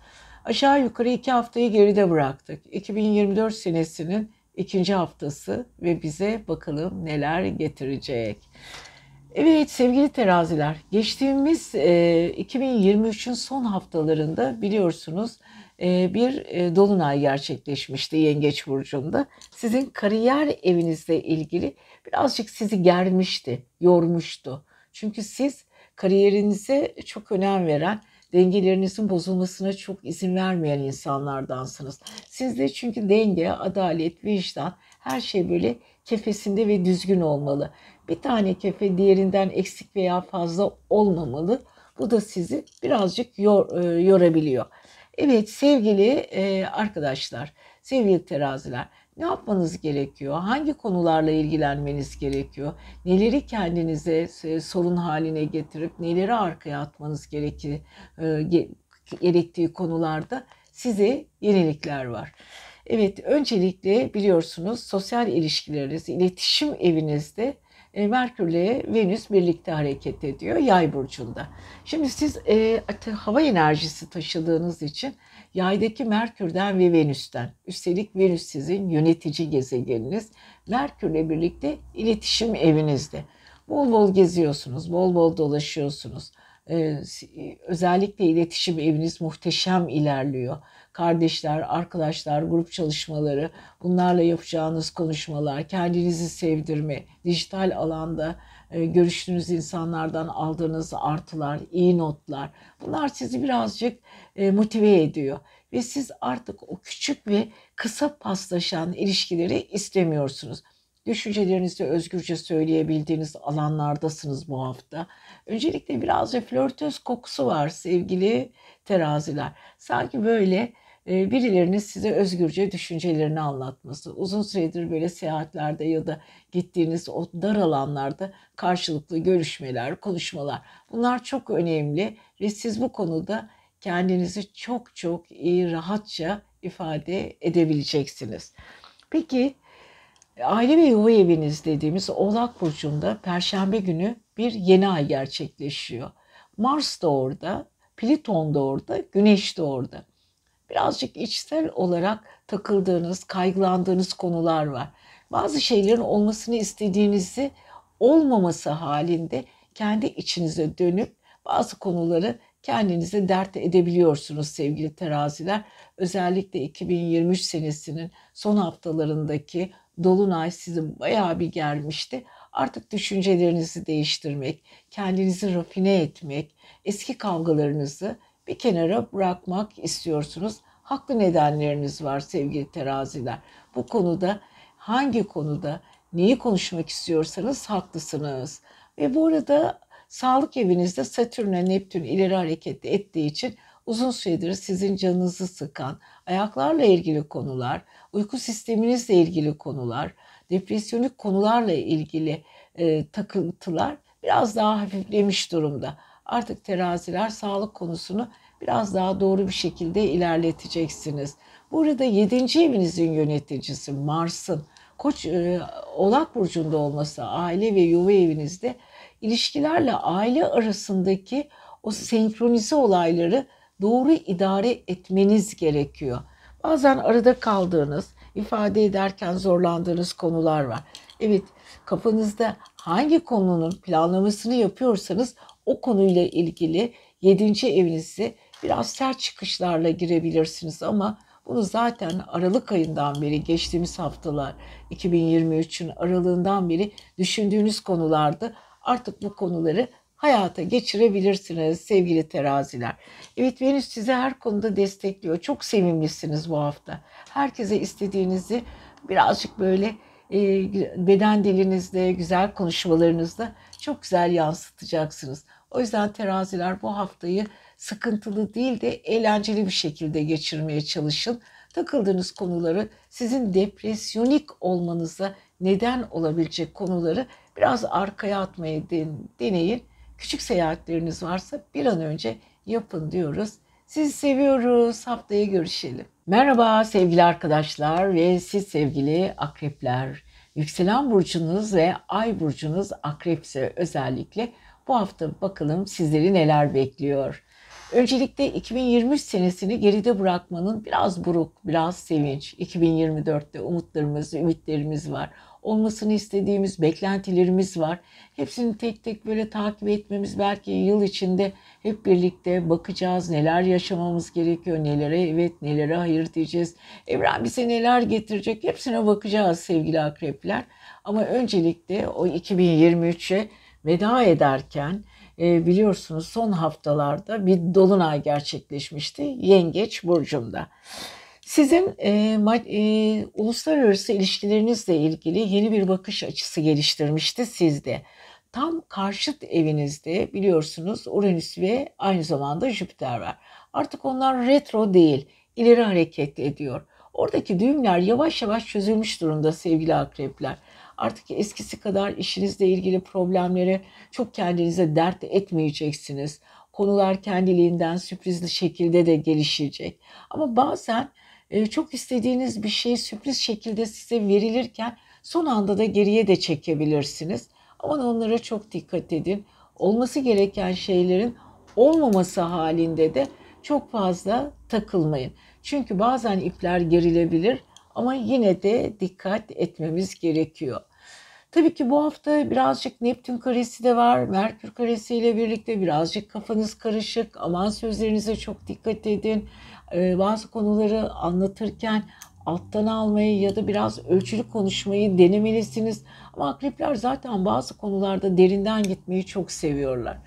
Aşağı yukarı iki haftayı geride bıraktık. 2024 senesinin ikinci haftası ve bize bakalım neler getirecek. Evet sevgili teraziler, geçtiğimiz e, 2023'ün son haftalarında biliyorsunuz bir e, dolunay gerçekleşmişti Yengeç Burcu'nda. Sizin kariyer evinizle ilgili birazcık sizi germişti, yormuştu. Çünkü siz kariyerinize çok önem veren, dengelerinizin bozulmasına çok izin vermeyen insanlardansınız. Sizde çünkü denge, adalet, vicdan her şey böyle kefesinde ve düzgün olmalı. Bir tane kefe diğerinden eksik veya fazla olmamalı. Bu da sizi birazcık yor, e, yorabiliyor. Evet sevgili e, arkadaşlar, sevgili teraziler ne yapmanız gerekiyor? Hangi konularla ilgilenmeniz gerekiyor? Neleri kendinize e, sorun haline getirip neleri arkaya atmanız gerekir, e, gerektiği konularda size yenilikler var. Evet, öncelikle biliyorsunuz sosyal ilişkileriniz, iletişim evinizde e, Merkürle Venüs birlikte hareket ediyor Yay burcunda. Şimdi siz e, hava enerjisi taşıdığınız için Yaydaki Merkür'den ve Venüs'ten. Üstelik Venüs sizin yönetici gezegeniniz. Merkür'le birlikte iletişim evinizde. Bol bol geziyorsunuz, bol bol dolaşıyorsunuz. Ee, özellikle iletişim eviniz muhteşem ilerliyor. Kardeşler, arkadaşlar, grup çalışmaları, bunlarla yapacağınız konuşmalar, kendinizi sevdirme, dijital alanda e, görüştüğünüz insanlardan aldığınız artılar, iyi notlar bunlar sizi birazcık e, motive ediyor. ve siz artık o küçük ve kısa paslaşan ilişkileri istemiyorsunuz. Düşüncelerinizi özgürce söyleyebildiğiniz alanlardasınız bu hafta. Öncelikle birazcık flörtöz kokusu var sevgili teraziler. Sanki böyle birilerinin size özgürce düşüncelerini anlatması, uzun süredir böyle seyahatlerde ya da gittiğiniz o dar alanlarda karşılıklı görüşmeler, konuşmalar bunlar çok önemli ve siz bu konuda kendinizi çok çok iyi, rahatça ifade edebileceksiniz. Peki aile ve yuva eviniz dediğimiz Oğlak Burcu'nda Perşembe günü bir yeni ay gerçekleşiyor. Mars da orada, Plüton da orada, Güneş de orada. Birazcık içsel olarak takıldığınız, kaygılandığınız konular var. Bazı şeylerin olmasını istediğinizi olmaması halinde kendi içinize dönüp bazı konuları kendinize dert edebiliyorsunuz sevgili teraziler. Özellikle 2023 senesinin son haftalarındaki dolunay sizi bayağı bir gelmişti. Artık düşüncelerinizi değiştirmek, kendinizi rafine etmek, eski kavgalarınızı bir kenara bırakmak istiyorsunuz. Haklı nedenleriniz var sevgili teraziler. Bu konuda hangi konuda neyi konuşmak istiyorsanız haklısınız. Ve bu arada sağlık evinizde Satürn'e Neptün ileri hareket ettiği için uzun süredir sizin canınızı sıkan ayaklarla ilgili konular, uyku sisteminizle ilgili konular, depresyonik konularla ilgili e, takıntılar biraz daha hafiflemiş durumda. Artık teraziler sağlık konusunu biraz daha doğru bir şekilde ilerleteceksiniz. Burada 7. evinizin yöneticisi Mars'ın Koç e, Oğlak burcunda olması aile ve yuva evinizde ilişkilerle aile arasındaki o senkronize olayları doğru idare etmeniz gerekiyor. Bazen arada kaldığınız, ifade ederken zorlandığınız konular var. Evet, kafanızda hangi konunun planlamasını yapıyorsanız o konuyla ilgili 7. evinizi biraz sert çıkışlarla girebilirsiniz ama bunu zaten Aralık ayından beri geçtiğimiz haftalar 2023'ün aralığından beri düşündüğünüz konularda artık bu konuları hayata geçirebilirsiniz sevgili teraziler. Evet Venüs sizi her konuda destekliyor. Çok sevimlisiniz bu hafta. Herkese istediğinizi birazcık böyle beden dilinizde, güzel konuşmalarınızda çok güzel yansıtacaksınız. O yüzden teraziler bu haftayı sıkıntılı değil de eğlenceli bir şekilde geçirmeye çalışın. Takıldığınız konuları sizin depresyonik olmanıza neden olabilecek konuları biraz arkaya atmayı deneyin. Küçük seyahatleriniz varsa bir an önce yapın diyoruz. Sizi seviyoruz. Haftaya görüşelim. Merhaba sevgili arkadaşlar ve siz sevgili akrepler. Yükselen burcunuz ve ay burcunuz akrepse özellikle bu hafta bakalım sizleri neler bekliyor. Öncelikle 2023 senesini geride bırakmanın biraz buruk, biraz sevinç. 2024'te umutlarımız, ümitlerimiz var. Olmasını istediğimiz beklentilerimiz var. Hepsini tek tek böyle takip etmemiz belki yıl içinde hep birlikte bakacağız. Neler yaşamamız gerekiyor, nelere evet, nelere hayır diyeceğiz. Evren bize neler getirecek hepsine bakacağız sevgili akrepler. Ama öncelikle o 2023'e veda ederken e, biliyorsunuz son haftalarda bir dolunay gerçekleşmişti Yengeç burcunda. Sizin e, e, uluslararası ilişkilerinizle ilgili yeni bir bakış açısı geliştirmişti sizde. Tam karşıt evinizde biliyorsunuz Uranüs ve aynı zamanda Jüpiter var. Artık onlar retro değil, ileri hareket ediyor. Oradaki düğümler yavaş yavaş çözülmüş durumda sevgili akrepler. Artık eskisi kadar işinizle ilgili problemleri çok kendinize dert etmeyeceksiniz. Konular kendiliğinden sürprizli şekilde de gelişecek. Ama bazen çok istediğiniz bir şey sürpriz şekilde size verilirken son anda da geriye de çekebilirsiniz. Ama onlara çok dikkat edin. Olması gereken şeylerin olmaması halinde de çok fazla takılmayın. Çünkü bazen ipler gerilebilir ama yine de dikkat etmemiz gerekiyor. Tabii ki bu hafta birazcık Neptün karesi de var. Merkür karesi ile birlikte birazcık kafanız karışık. Aman sözlerinize çok dikkat edin. Ee, bazı konuları anlatırken alttan almayı ya da biraz ölçülü konuşmayı denemelisiniz. Ama akrepler zaten bazı konularda derinden gitmeyi çok seviyorlar.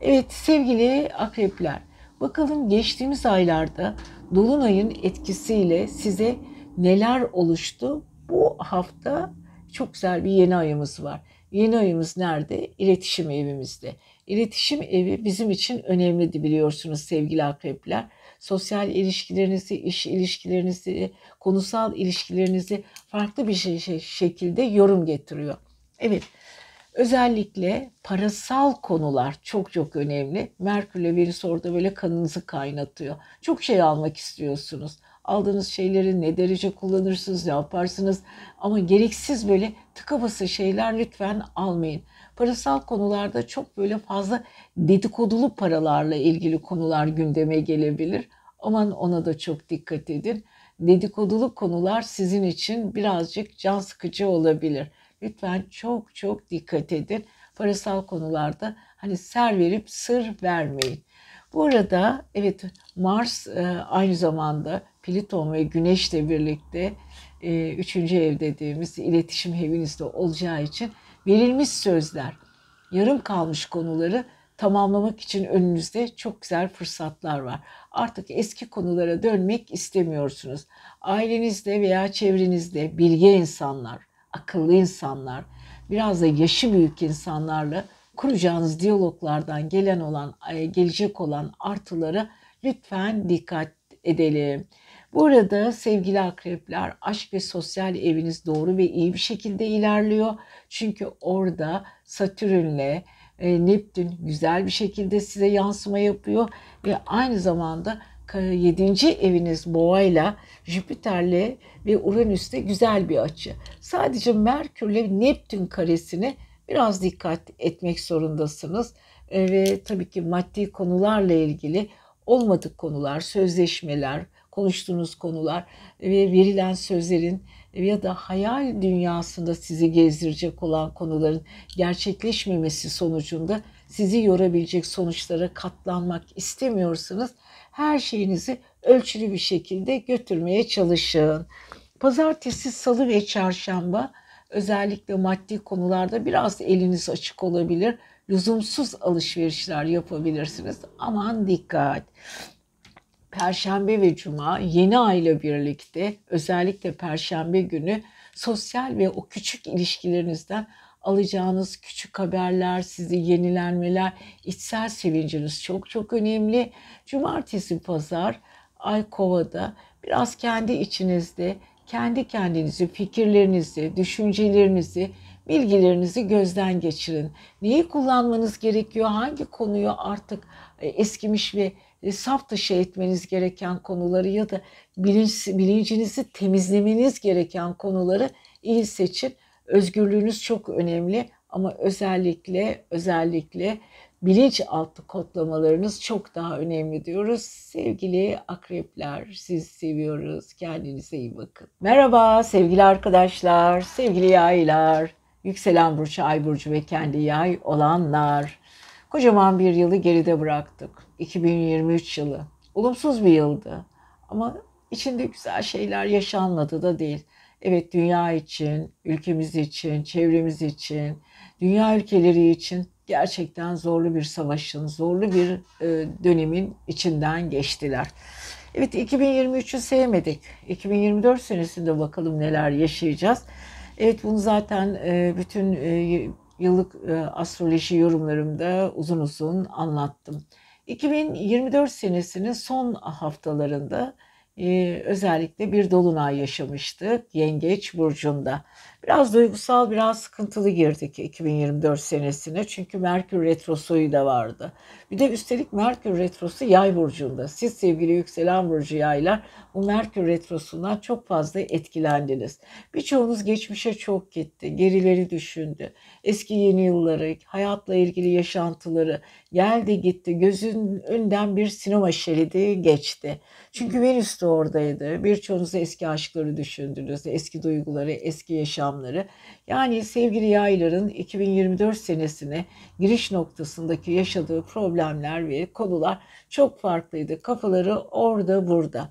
Evet sevgili akrepler Bakalım geçtiğimiz aylarda Dolunay'ın etkisiyle size neler oluştu? Bu hafta çok güzel bir yeni ayımız var. Yeni ayımız nerede? İletişim evimizde. İletişim evi bizim için önemliydi biliyorsunuz sevgili akrepler. Sosyal ilişkilerinizi, iş ilişkilerinizi, konusal ilişkilerinizi farklı bir şey, şey, şekilde yorum getiriyor. Evet, özellikle parasal konular çok çok önemli. Merkürle Venüs orada böyle kanınızı kaynatıyor. Çok şey almak istiyorsunuz aldığınız şeyleri ne derece kullanırsınız, ne yaparsınız. Ama gereksiz böyle tıka basa şeyler lütfen almayın. Parasal konularda çok böyle fazla dedikodulu paralarla ilgili konular gündeme gelebilir. Aman ona da çok dikkat edin. Dedikodulu konular sizin için birazcık can sıkıcı olabilir. Lütfen çok çok dikkat edin. Parasal konularda hani ser verip sır vermeyin. Bu arada evet Mars e, aynı zamanda Plüton ve Güneş'le birlikte üçüncü ev dediğimiz iletişim evinizde olacağı için verilmiş sözler, yarım kalmış konuları tamamlamak için önünüzde çok güzel fırsatlar var. Artık eski konulara dönmek istemiyorsunuz. Ailenizde veya çevrenizde bilge insanlar, akıllı insanlar, biraz da yaşı büyük insanlarla kuracağınız diyaloglardan gelen olan, e, gelecek olan artılara lütfen dikkat edelim. Burada sevgili akrepler aşk ve sosyal eviniz doğru ve iyi bir şekilde ilerliyor. Çünkü orada Satürn'le e, Neptün güzel bir şekilde size yansıma yapıyor ve aynı zamanda 7. eviniz boğayla Jüpiter'le ve Uranüs'te güzel bir açı. Sadece Merkür'le Neptün karesini biraz dikkat etmek zorundasınız. E, ve tabii ki maddi konularla ilgili olmadık konular, sözleşmeler, konuştuğunuz konular ve verilen sözlerin ya da hayal dünyasında sizi gezdirecek olan konuların gerçekleşmemesi sonucunda sizi yorabilecek sonuçlara katlanmak istemiyorsanız her şeyinizi ölçülü bir şekilde götürmeye çalışın. Pazartesi, salı ve çarşamba özellikle maddi konularda biraz eliniz açık olabilir. Lüzumsuz alışverişler yapabilirsiniz. Aman dikkat. Perşembe ve Cuma yeni ayla birlikte özellikle Perşembe günü sosyal ve o küçük ilişkilerinizden alacağınız küçük haberler, sizi yenilenmeler, içsel sevinciniz çok çok önemli. Cumartesi, pazar, ay kovada biraz kendi içinizde kendi kendinizi, fikirlerinizi, düşüncelerinizi, bilgilerinizi gözden geçirin. Neyi kullanmanız gerekiyor? Hangi konuyu artık e, eskimiş ve e, saf dışı etmeniz gereken konuları ya da bilinç, bilincinizi temizlemeniz gereken konuları iyi seçin. Özgürlüğünüz çok önemli ama özellikle özellikle bilinçaltı kodlamalarınız çok daha önemli diyoruz. Sevgili akrepler, siz seviyoruz. Kendinize iyi bakın. Merhaba sevgili arkadaşlar, sevgili yaylar, yükselen burcu, ay burcu ve kendi yay olanlar. Kocaman bir yılı geride bıraktık. 2023 yılı. Olumsuz bir yıldı. Ama içinde güzel şeyler yaşanmadı da değil. Evet dünya için, ülkemiz için, çevremiz için, dünya ülkeleri için gerçekten zorlu bir savaşın, zorlu bir e, dönemin içinden geçtiler. Evet 2023'ü sevmedik. 2024 senesinde bakalım neler yaşayacağız. Evet bunu zaten e, bütün e, yıllık astroloji yorumlarımda uzun uzun anlattım. 2024 senesinin son haftalarında özellikle bir dolunay yaşamıştık Yengeç Burcu'nda. Biraz duygusal, biraz sıkıntılı girdik 2024 senesine. Çünkü Merkür Retrosu'yu da vardı. Bir de üstelik Merkür Retrosu yay burcunda. Siz sevgili yükselen burcu yaylar bu Merkür Retrosu'ndan çok fazla etkilendiniz. Birçoğunuz geçmişe çok gitti. Gerileri düşündü. Eski yeni yılları, hayatla ilgili yaşantıları geldi gitti. Gözün önden bir sinema şeridi geçti. Çünkü Venüs de oradaydı. Birçoğunuz eski aşkları düşündünüz. Eski duyguları, eski yaşam rakamları yani sevgili yayların 2024 senesine giriş noktasındaki yaşadığı problemler ve konular çok farklıydı. Kafaları orada burada.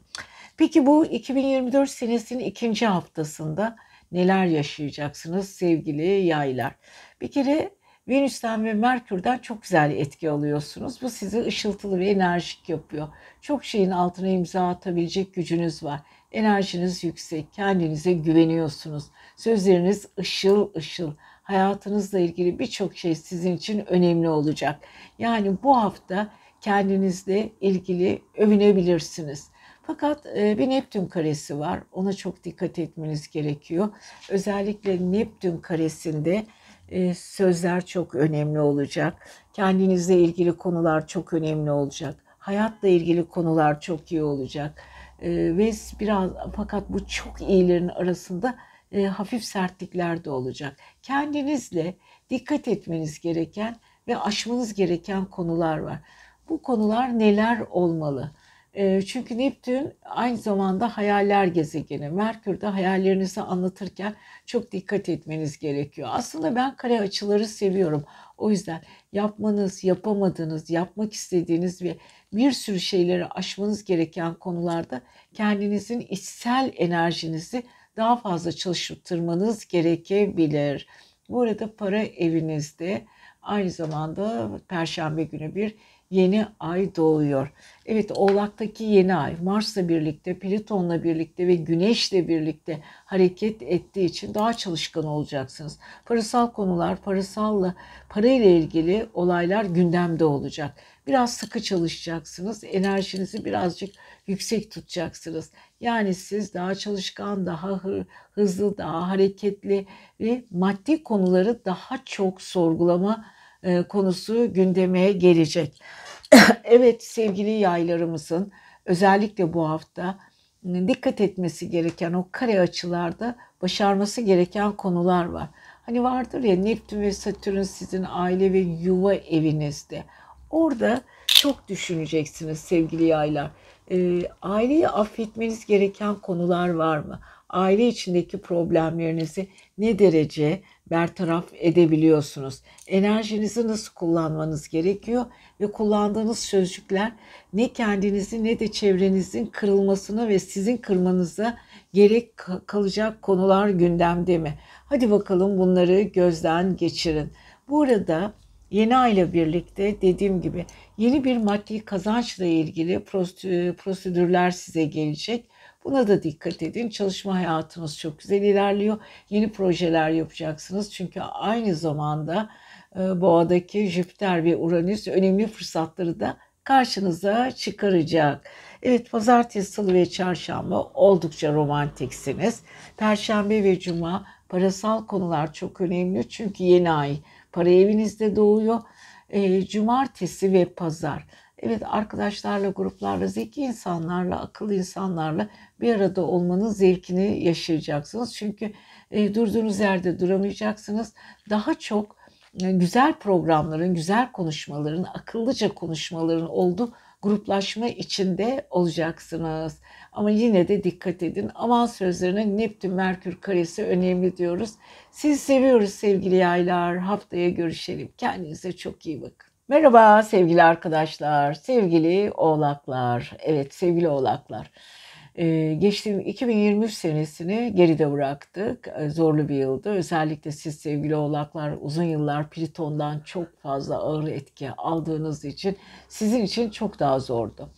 Peki bu 2024 senesinin ikinci haftasında neler yaşayacaksınız sevgili yaylar? Bir kere Venüs'ten ve Merkür'den çok güzel etki alıyorsunuz. Bu sizi ışıltılı ve enerjik yapıyor. Çok şeyin altına imza atabilecek gücünüz var. Enerjiniz yüksek, kendinize güveniyorsunuz. Sözleriniz ışıl ışıl. Hayatınızla ilgili birçok şey sizin için önemli olacak. Yani bu hafta kendinizle ilgili övünebilirsiniz. Fakat e, bir Neptün karesi var. Ona çok dikkat etmeniz gerekiyor. Özellikle Neptün karesinde e, sözler çok önemli olacak. Kendinizle ilgili konular çok önemli olacak. Hayatla ilgili konular çok iyi olacak. E, ve biraz fakat bu çok iyilerin arasında hafif sertlikler de olacak. Kendinizle dikkat etmeniz gereken ve aşmanız gereken konular var. Bu konular neler olmalı? Çünkü Neptün aynı zamanda hayaller gezegeni. Merkür de hayallerinizi anlatırken çok dikkat etmeniz gerekiyor. Aslında ben kare açıları seviyorum. O yüzden yapmanız, yapamadığınız, yapmak istediğiniz ve bir sürü şeyleri aşmanız gereken konularda kendinizin içsel enerjinizi daha fazla çalıştırmanız gerekebilir. Bu arada para evinizde aynı zamanda perşembe günü bir yeni ay doğuyor. Evet Oğlak'taki yeni ay Mars'la birlikte, Plüton'la birlikte ve Güneş'le birlikte hareket ettiği için daha çalışkan olacaksınız. Parasal konular, parasalla, parayla ilgili olaylar gündemde olacak. Biraz sıkı çalışacaksınız. Enerjinizi birazcık yüksek tutacaksınız. Yani siz daha çalışkan, daha hızlı, daha hareketli ve maddi konuları daha çok sorgulama konusu gündeme gelecek. evet sevgili yaylarımızın özellikle bu hafta dikkat etmesi gereken o kare açılarda başarması gereken konular var. Hani vardır ya Neptün ve Satürn sizin aile ve yuva evinizde. Orada çok düşüneceksiniz sevgili yaylar. E, aileyi affetmeniz gereken konular var mı? Aile içindeki problemlerinizi ne derece bertaraf edebiliyorsunuz. Enerjinizi nasıl kullanmanız gerekiyor ve kullandığınız sözcükler ne kendinizi ne de çevrenizin kırılmasına ve sizin kırmanıza gerek kalacak konular gündemde mi? Hadi bakalım bunları gözden geçirin. Bu arada yeni ayla birlikte dediğim gibi yeni bir maddi kazançla ilgili prosedürler size gelecek. Buna da dikkat edin. Çalışma hayatınız çok güzel ilerliyor. Yeni projeler yapacaksınız. Çünkü aynı zamanda e, boğadaki Jüpiter ve Uranüs önemli fırsatları da karşınıza çıkaracak. Evet pazartesi, salı ve çarşamba oldukça romantiksiniz. Perşembe ve cuma parasal konular çok önemli. Çünkü yeni ay para evinizde doğuyor. E, cumartesi ve pazar Evet arkadaşlarla, gruplarla, zeki insanlarla, akıllı insanlarla bir arada olmanın zevkini yaşayacaksınız. Çünkü e, durduğunuz yerde duramayacaksınız. Daha çok e, güzel programların, güzel konuşmaların, akıllıca konuşmaların olduğu gruplaşma içinde olacaksınız. Ama yine de dikkat edin. Aman sözlerine Neptün Merkür karesi önemli diyoruz. Sizi seviyoruz sevgili yaylar. Haftaya görüşelim. Kendinize çok iyi bakın. Merhaba sevgili arkadaşlar, sevgili oğlaklar. Evet sevgili oğlaklar. Ee, geçtiğim 2023 senesini geride bıraktık. Ee, zorlu bir yıldı. Özellikle siz sevgili oğlaklar uzun yıllar Plüton'dan çok fazla ağır etki aldığınız için sizin için çok daha zordu.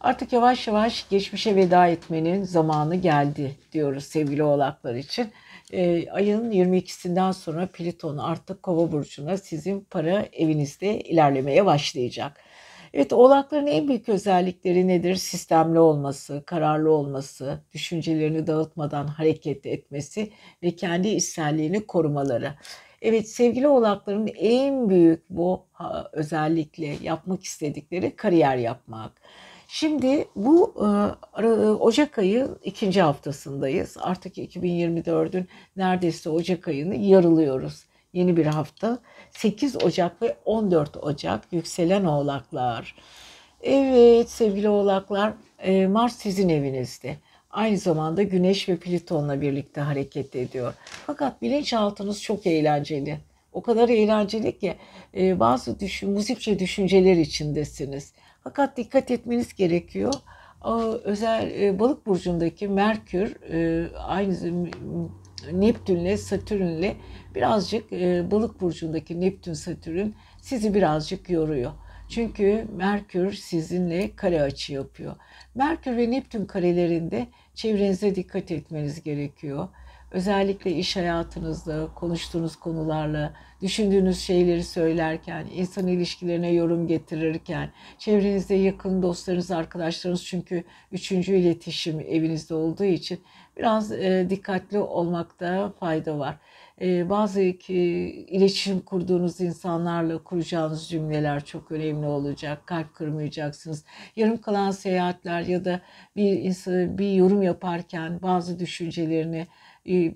Artık yavaş yavaş geçmişe veda etmenin zamanı geldi diyoruz sevgili oğlaklar için e, ayın 22'sinden sonra Plüton artık kova burcuna sizin para evinizde ilerlemeye başlayacak. Evet oğlakların en büyük özellikleri nedir? Sistemli olması, kararlı olması, düşüncelerini dağıtmadan hareket etmesi ve kendi içselliğini korumaları. Evet sevgili oğlakların en büyük bu özellikle yapmak istedikleri kariyer yapmak. Şimdi bu e, Ocak ayı ikinci haftasındayız. Artık 2024'ün neredeyse Ocak ayını yarılıyoruz. Yeni bir hafta. 8 Ocak ve 14 Ocak yükselen oğlaklar. Evet sevgili oğlaklar e, Mars sizin evinizde. Aynı zamanda Güneş ve Plüton'la birlikte hareket ediyor. Fakat bilinçaltınız çok eğlenceli. O kadar eğlenceli ki e, bazı düşün, muzipçe düşünceler içindesiniz. Fakat dikkat etmeniz gerekiyor. Özel e, balık burcundaki Merkür e, aynı Neptünle Satürn'le birazcık e, balık burcundaki Neptün Satürn sizi birazcık yoruyor. Çünkü Merkür sizinle kare açı yapıyor. Merkür ve Neptün karelerinde çevrenize dikkat etmeniz gerekiyor. Özellikle iş hayatınızda, konuştuğunuz konularla, düşündüğünüz şeyleri söylerken, insan ilişkilerine yorum getirirken, çevrenizde yakın dostlarınız, arkadaşlarınız çünkü üçüncü iletişim evinizde olduğu için biraz e, dikkatli olmakta fayda var. E, bazı ki, iletişim kurduğunuz insanlarla kuracağınız cümleler çok önemli olacak. Kalp kırmayacaksınız. Yarım kalan seyahatler ya da bir insan bir yorum yaparken bazı düşüncelerini e,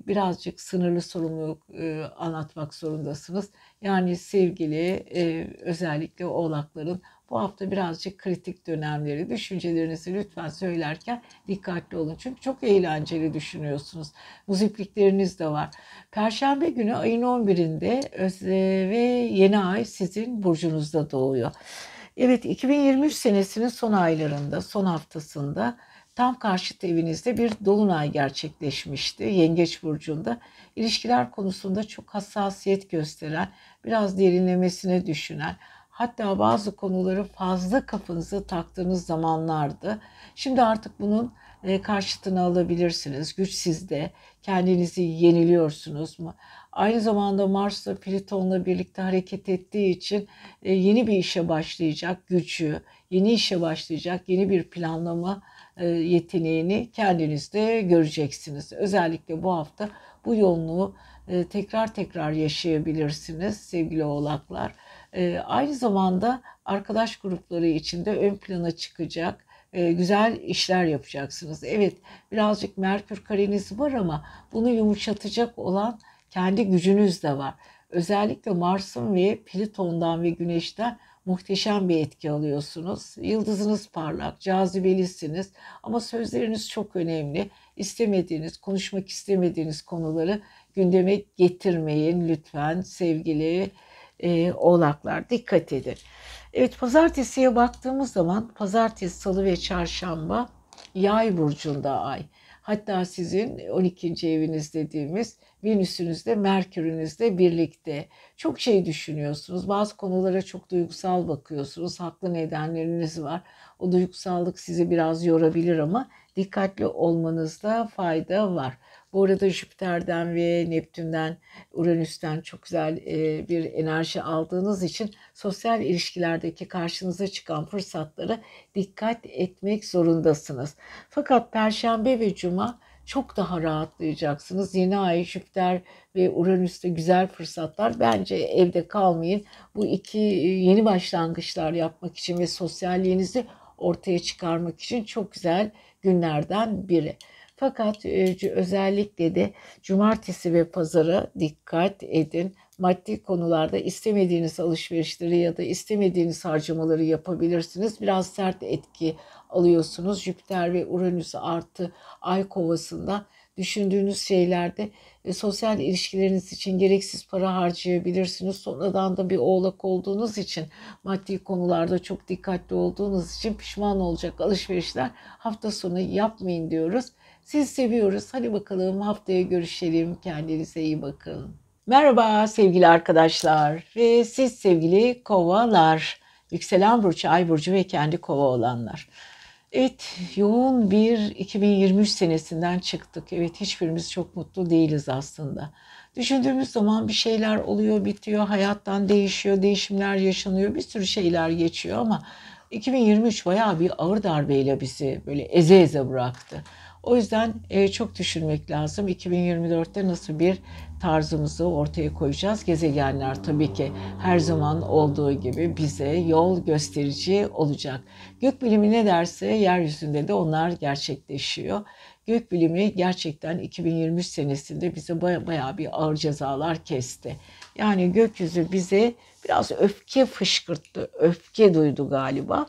birazcık sınırlı sorumluluk e, anlatmak zorundasınız. Yani sevgili e, özellikle oğlakların bu hafta birazcık kritik dönemleri, düşüncelerinizi lütfen söylerken dikkatli olun. Çünkü çok eğlenceli düşünüyorsunuz. Muziplikleriniz de var. Perşembe günü ayın 11'inde ve yeni ay sizin burcunuzda doğuyor. Evet 2023 senesinin son aylarında, son haftasında tam karşıt evinizde bir dolunay gerçekleşmişti. Yengeç burcunda ilişkiler konusunda çok hassasiyet gösteren, biraz derinlemesine düşünen, hatta bazı konuları fazla kafanıza taktığınız zamanlardı. Şimdi artık bunun e, karşıtını alabilirsiniz. Güç sizde. Kendinizi yeniliyorsunuz mu? Aynı zamanda Mars'la Plüton'la birlikte hareket ettiği için e, yeni bir işe başlayacak gücü, yeni işe başlayacak yeni bir planlama yeteneğini kendinizde göreceksiniz. Özellikle bu hafta bu yoğunluğu e, tekrar tekrar yaşayabilirsiniz sevgili oğlaklar. E, aynı zamanda arkadaş grupları içinde ön plana çıkacak güzel işler yapacaksınız. Evet birazcık Merkür kareniz var ama bunu yumuşatacak olan kendi gücünüz de var. Özellikle Mars'ın ve Plüton'dan ve Güneş'ten muhteşem bir etki alıyorsunuz. Yıldızınız parlak, cazibelisiniz ama sözleriniz çok önemli. İstemediğiniz, konuşmak istemediğiniz konuları gündeme getirmeyin lütfen sevgili e, oğlaklar. Dikkat edin. Evet pazartesiye baktığımız zaman pazartesi, salı ve çarşamba yay burcunda ay. Hatta sizin 12. eviniz dediğimiz Venüs'ünüzde, Merkür'ünüzde birlikte. Çok şey düşünüyorsunuz. Bazı konulara çok duygusal bakıyorsunuz. Haklı nedenleriniz var. O duygusallık sizi biraz yorabilir ama dikkatli olmanızda fayda var. Bu arada Jüpiter'den ve Neptün'den, Uranüs'ten çok güzel e, bir enerji aldığınız için sosyal ilişkilerdeki karşınıza çıkan fırsatlara dikkat etmek zorundasınız. Fakat Perşembe ve Cuma çok daha rahatlayacaksınız. Yeni ay Jüpiter ve Uranüs'te güzel fırsatlar. Bence evde kalmayın. Bu iki yeni başlangıçlar yapmak için ve sosyalliğinizi ortaya çıkarmak için çok güzel günlerden biri. Fakat e, özellikle de cumartesi ve pazara dikkat edin. Maddi konularda istemediğiniz alışverişleri ya da istemediğiniz harcamaları yapabilirsiniz. Biraz sert etki alıyorsunuz. Jüpiter ve Uranüs artı ay kovasında düşündüğünüz şeylerde e, sosyal ilişkileriniz için gereksiz para harcayabilirsiniz. Sonradan da bir oğlak olduğunuz için maddi konularda çok dikkatli olduğunuz için pişman olacak alışverişler hafta sonu yapmayın diyoruz. Siz seviyoruz. Hadi bakalım haftaya görüşelim. Kendinize iyi bakın. Merhaba sevgili arkadaşlar ve siz sevgili kovalar. Yükselen burcu, ay burcu ve kendi kova olanlar. Evet, yoğun bir 2023 senesinden çıktık. Evet, hiçbirimiz çok mutlu değiliz aslında. Düşündüğümüz zaman bir şeyler oluyor, bitiyor, hayattan değişiyor, değişimler yaşanıyor, bir sürü şeyler geçiyor ama 2023 bayağı bir ağır darbeyle bizi böyle eze eze bıraktı. O yüzden e, çok düşünmek lazım. 2024'te nasıl bir tarzımızı ortaya koyacağız. Gezegenler tabii ki her zaman olduğu gibi bize yol gösterici olacak. Gökbilimi ne derse yeryüzünde de onlar gerçekleşiyor. Gökbilimi gerçekten 2023 senesinde bize baya, bayağı bir ağır cezalar kesti. Yani gökyüzü bize biraz öfke fışkırttı, öfke duydu galiba.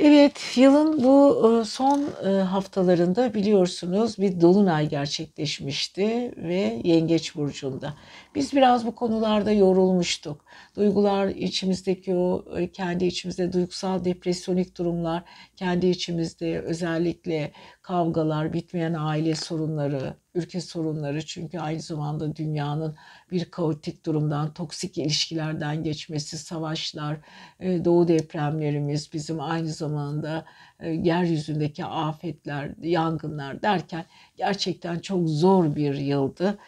Evet, yılın bu e, son e, haftalarında biliyorsunuz bir dolunay gerçekleşmişti ve Yengeç burcunda. Biz biraz bu konularda yorulmuştuk. Duygular içimizdeki o e, kendi içimizde duygusal depresyonik durumlar, kendi içimizde özellikle kavgalar, bitmeyen aile sorunları, ülke sorunları çünkü aynı zamanda dünyanın bir kaotik durumdan, toksik ilişkilerden geçmesi, savaşlar, e, doğu depremlerimiz, bizim aynı zamanda e, yeryüzündeki afetler, yangınlar derken gerçekten çok zor bir yıldı.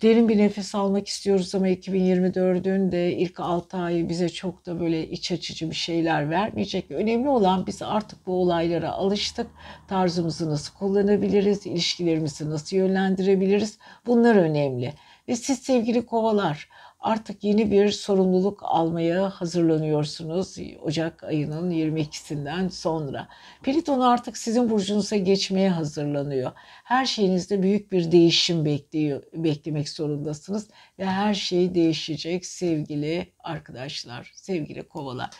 Derin bir nefes almak istiyoruz ama 2024'ün de ilk 6 ayı bize çok da böyle iç açıcı bir şeyler vermeyecek. Önemli olan biz artık bu olaylara alıştık. Tarzımızı nasıl kullanabiliriz, ilişkilerimizi nasıl yönlendirebiliriz bunlar önemli. Ve siz sevgili kovalar artık yeni bir sorumluluk almaya hazırlanıyorsunuz Ocak ayının 22'sinden sonra. Plüton artık sizin burcunuza geçmeye hazırlanıyor. Her şeyinizde büyük bir değişim bekliyor, beklemek zorundasınız ve her şey değişecek sevgili arkadaşlar, sevgili kovalar.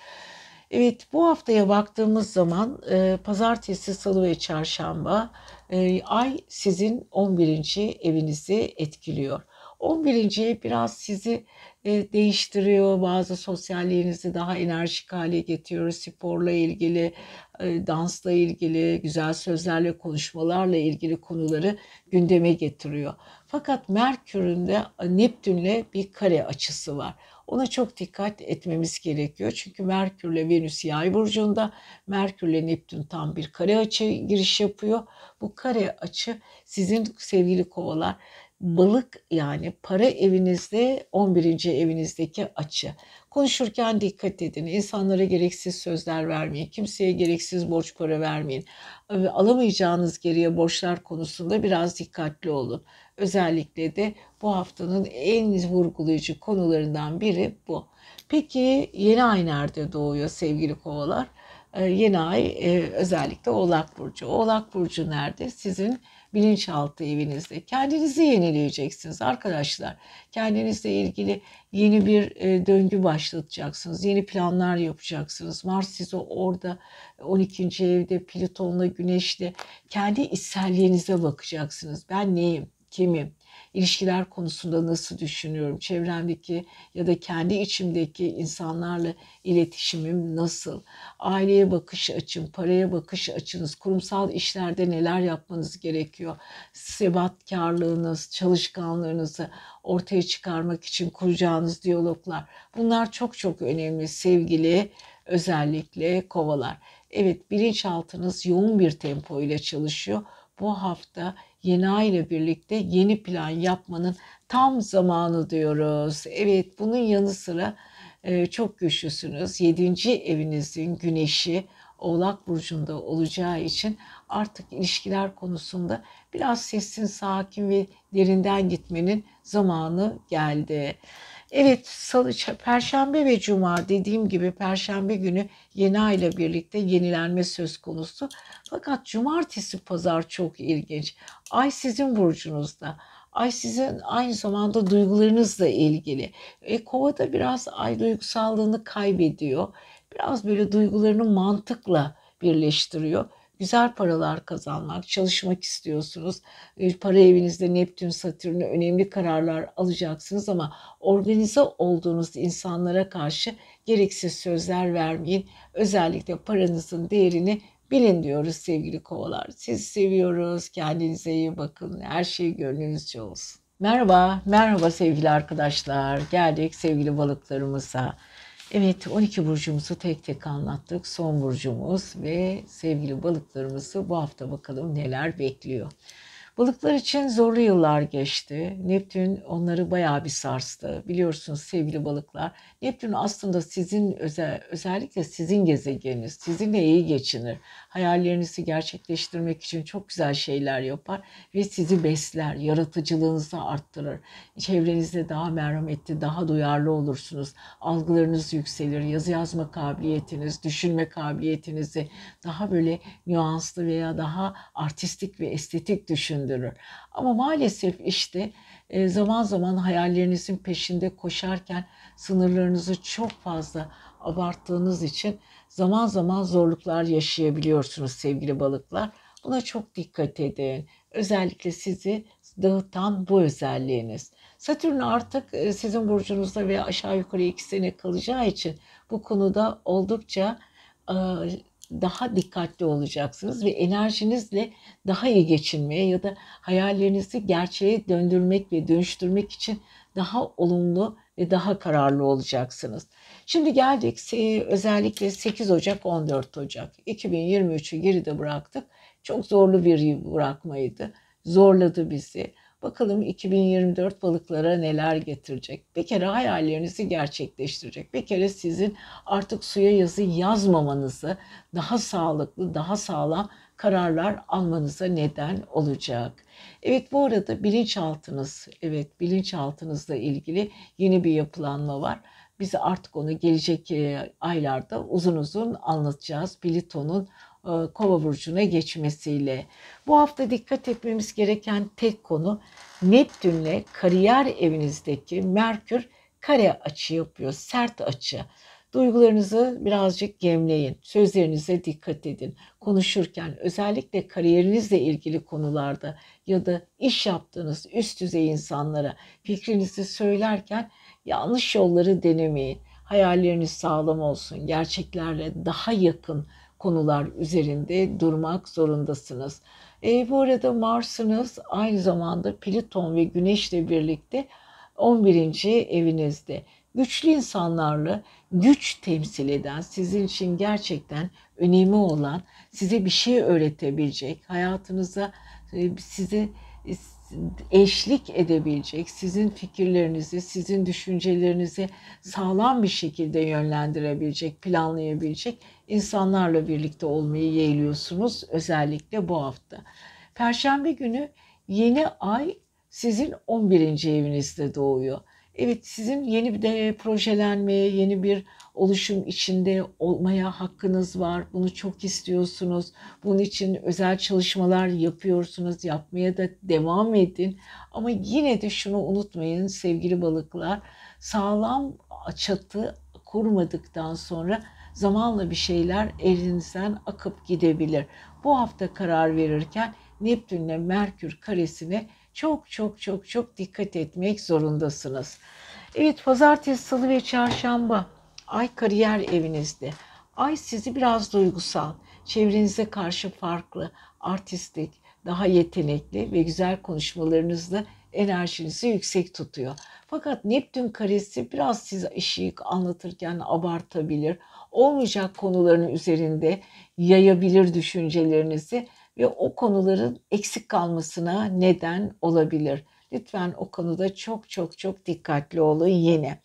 Evet bu haftaya baktığımız zaman e, pazartesi, salı ve çarşamba e, ay sizin 11. evinizi etkiliyor. 11. ev biraz sizi e, değiştiriyor. Bazı sosyalliğinizi daha enerjik hale getiriyor. Sporla ilgili, e, dansla ilgili, güzel sözlerle, konuşmalarla ilgili konuları gündeme getiriyor. Fakat Merkür'ün de Neptün'le bir kare açısı var. Ona çok dikkat etmemiz gerekiyor. Çünkü Merkür ile Venüs yay burcunda, Merkür ile Neptün tam bir kare açı giriş yapıyor. Bu kare açı sizin sevgili kovalar balık yani para evinizde 11. evinizdeki açı. Konuşurken dikkat edin. İnsanlara gereksiz sözler vermeyin. Kimseye gereksiz borç para vermeyin. Alamayacağınız geriye borçlar konusunda biraz dikkatli olun. Özellikle de bu haftanın en vurgulayıcı konularından biri bu. Peki yeni ay nerede doğuyor sevgili kovalar? Ee, yeni ay e, özellikle Oğlak Burcu. Oğlak Burcu nerede? Sizin bilinçaltı evinizde. Kendinizi yenileyeceksiniz arkadaşlar. Kendinizle ilgili yeni bir e, döngü başlatacaksınız. Yeni planlar yapacaksınız. Mars sizi orada 12. evde Plüton'la Güneş'le kendi içselliğinize bakacaksınız. Ben neyim? Kimim? İlişkiler konusunda nasıl düşünüyorum? Çevremdeki ya da kendi içimdeki insanlarla iletişimim nasıl? Aileye bakış açım, paraya bakış açınız, kurumsal işlerde neler yapmanız gerekiyor? Sebatkarlığınız, çalışkanlığınızı ortaya çıkarmak için kuracağınız diyaloglar. Bunlar çok çok önemli sevgili özellikle kovalar. Evet bilinçaltınız yoğun bir tempo ile çalışıyor. Bu hafta yeni ay ile birlikte yeni plan yapmanın tam zamanı diyoruz. Evet bunun yanı sıra e, çok güçlüsünüz. Yedinci evinizin güneşi Oğlak Burcu'nda olacağı için artık ilişkiler konusunda biraz sessin, sakin ve derinden gitmenin zamanı geldi. Evet salı, perşembe ve cuma dediğim gibi perşembe günü yeni ay ile birlikte yenilenme söz konusu. Fakat cumartesi pazar çok ilginç. Ay sizin burcunuzda. Ay sizin aynı zamanda duygularınızla ilgili. E, kovada biraz ay duygusallığını kaybediyor. Biraz böyle duygularını mantıkla birleştiriyor güzel paralar kazanmak, çalışmak istiyorsunuz. E, para evinizde Neptün, Satürn'e önemli kararlar alacaksınız ama organize olduğunuz insanlara karşı gereksiz sözler vermeyin. Özellikle paranızın değerini bilin diyoruz sevgili kovalar. Sizi seviyoruz. Kendinize iyi bakın. Her şey gönlünüzce olsun. Merhaba, merhaba sevgili arkadaşlar. Geldik sevgili balıklarımıza. Evet 12 burcumuzu tek tek anlattık. Son burcumuz ve sevgili balıklarımızı bu hafta bakalım neler bekliyor. Balıklar için zorlu yıllar geçti. Neptün onları bayağı bir sarstı. Biliyorsunuz sevgili balıklar. Neptün aslında sizin özel, özellikle sizin gezegeniniz. Sizinle iyi geçinir. Hayallerinizi gerçekleştirmek için çok güzel şeyler yapar ve sizi besler. Yaratıcılığınızı arttırır. Çevrenizde daha merhametli, daha duyarlı olursunuz. Algılarınız yükselir. Yazı yazma kabiliyetiniz, düşünme kabiliyetinizi daha böyle nüanslı veya daha artistik ve estetik düşün düşündürür. Ama maalesef işte e, zaman zaman hayallerinizin peşinde koşarken sınırlarınızı çok fazla abarttığınız için zaman zaman zorluklar yaşayabiliyorsunuz sevgili balıklar. Buna çok dikkat edin. Özellikle sizi dağıtan bu özelliğiniz. Satürn artık e, sizin burcunuzda veya aşağı yukarı iki sene kalacağı için bu konuda oldukça e, daha dikkatli olacaksınız ve enerjinizle daha iyi geçinmeye ya da hayallerinizi gerçeğe döndürmek ve dönüştürmek için daha olumlu ve daha kararlı olacaksınız. Şimdi geldik özellikle 8 Ocak 14 Ocak 2023'ü geride bıraktık. Çok zorlu bir bırakmaydı. Zorladı bizi. Bakalım 2024 balıklara neler getirecek. Bir kere hayallerinizi gerçekleştirecek. Bir kere sizin artık suya yazı yazmamanızı daha sağlıklı, daha sağlam kararlar almanıza neden olacak. Evet bu arada bilinçaltınız, evet bilinçaltınızla ilgili yeni bir yapılanma var. Biz artık onu gelecek e, aylarda uzun uzun anlatacağız. Plüton'un e, Kova burcuna geçmesiyle. Bu hafta dikkat etmemiz gereken tek konu Neptünle kariyer evinizdeki Merkür kare açı yapıyor, sert açı. Duygularınızı birazcık gemleyin. Sözlerinize dikkat edin. Konuşurken özellikle kariyerinizle ilgili konularda ya da iş yaptığınız üst düzey insanlara fikrinizi söylerken yanlış yolları denemeyin. Hayalleriniz sağlam olsun. Gerçeklerle daha yakın konular üzerinde durmak zorundasınız. E, bu arada Mars'ınız aynı zamanda Plüton ve Güneş'le birlikte 11. evinizde. Güçlü insanlarla güç temsil eden, sizin için gerçekten önemi olan, size bir şey öğretebilecek, hayatınıza e, size eşlik edebilecek, sizin fikirlerinizi, sizin düşüncelerinizi sağlam bir şekilde yönlendirebilecek, planlayabilecek insanlarla birlikte olmayı yeğliyorsunuz özellikle bu hafta. Perşembe günü yeni ay sizin 11. evinizde doğuyor. Evet sizin yeni bir de projelenmeye, yeni bir oluşum içinde olmaya hakkınız var. Bunu çok istiyorsunuz. Bunun için özel çalışmalar yapıyorsunuz. Yapmaya da devam edin. Ama yine de şunu unutmayın sevgili balıklar. Sağlam çatı kurmadıktan sonra zamanla bir şeyler elinizden akıp gidebilir. Bu hafta karar verirken Neptünle Merkür karesine çok çok çok çok dikkat etmek zorundasınız. Evet pazartesi, salı ve çarşamba ay kariyer evinizde. Ay sizi biraz duygusal, çevrenize karşı farklı, artistik, daha yetenekli ve güzel konuşmalarınızla enerjinizi yüksek tutuyor. Fakat Neptün karesi biraz size işi anlatırken abartabilir. Olmayacak konuların üzerinde yayabilir düşüncelerinizi ve o konuların eksik kalmasına neden olabilir. Lütfen o konuda çok çok çok dikkatli olun yine.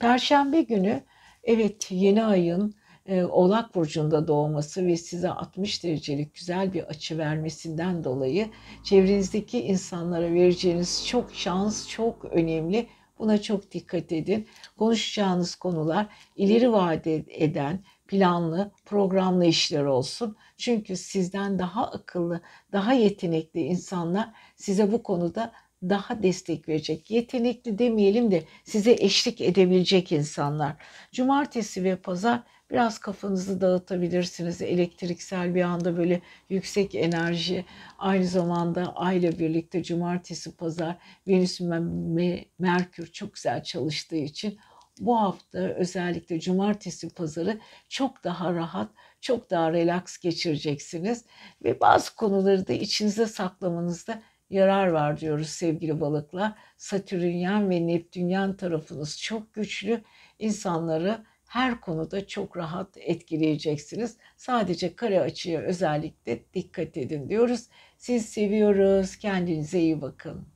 Perşembe günü evet yeni ayın e, Oğlak Burcu'nda doğması ve size 60 derecelik güzel bir açı vermesinden dolayı çevrenizdeki insanlara vereceğiniz çok şans çok önemli. Buna çok dikkat edin. Konuşacağınız konular ileri vade eden, planlı, programlı işler olsun. Çünkü sizden daha akıllı, daha yetenekli insanlar size bu konuda daha destek verecek. Yetenekli demeyelim de size eşlik edebilecek insanlar. Cumartesi ve pazar biraz kafanızı dağıtabilirsiniz. Elektriksel bir anda böyle yüksek enerji aynı zamanda ayla birlikte cumartesi pazar Venüs ve Merkür çok güzel çalıştığı için bu hafta özellikle cumartesi pazarı çok daha rahat, çok daha relax geçireceksiniz ve bazı konuları da içinize saklamanızda yarar var diyoruz sevgili balıklar. Satürnyen ve Neptünyen tarafınız çok güçlü. İnsanları her konuda çok rahat etkileyeceksiniz. Sadece kare açıya özellikle dikkat edin diyoruz. Siz seviyoruz. Kendinize iyi bakın.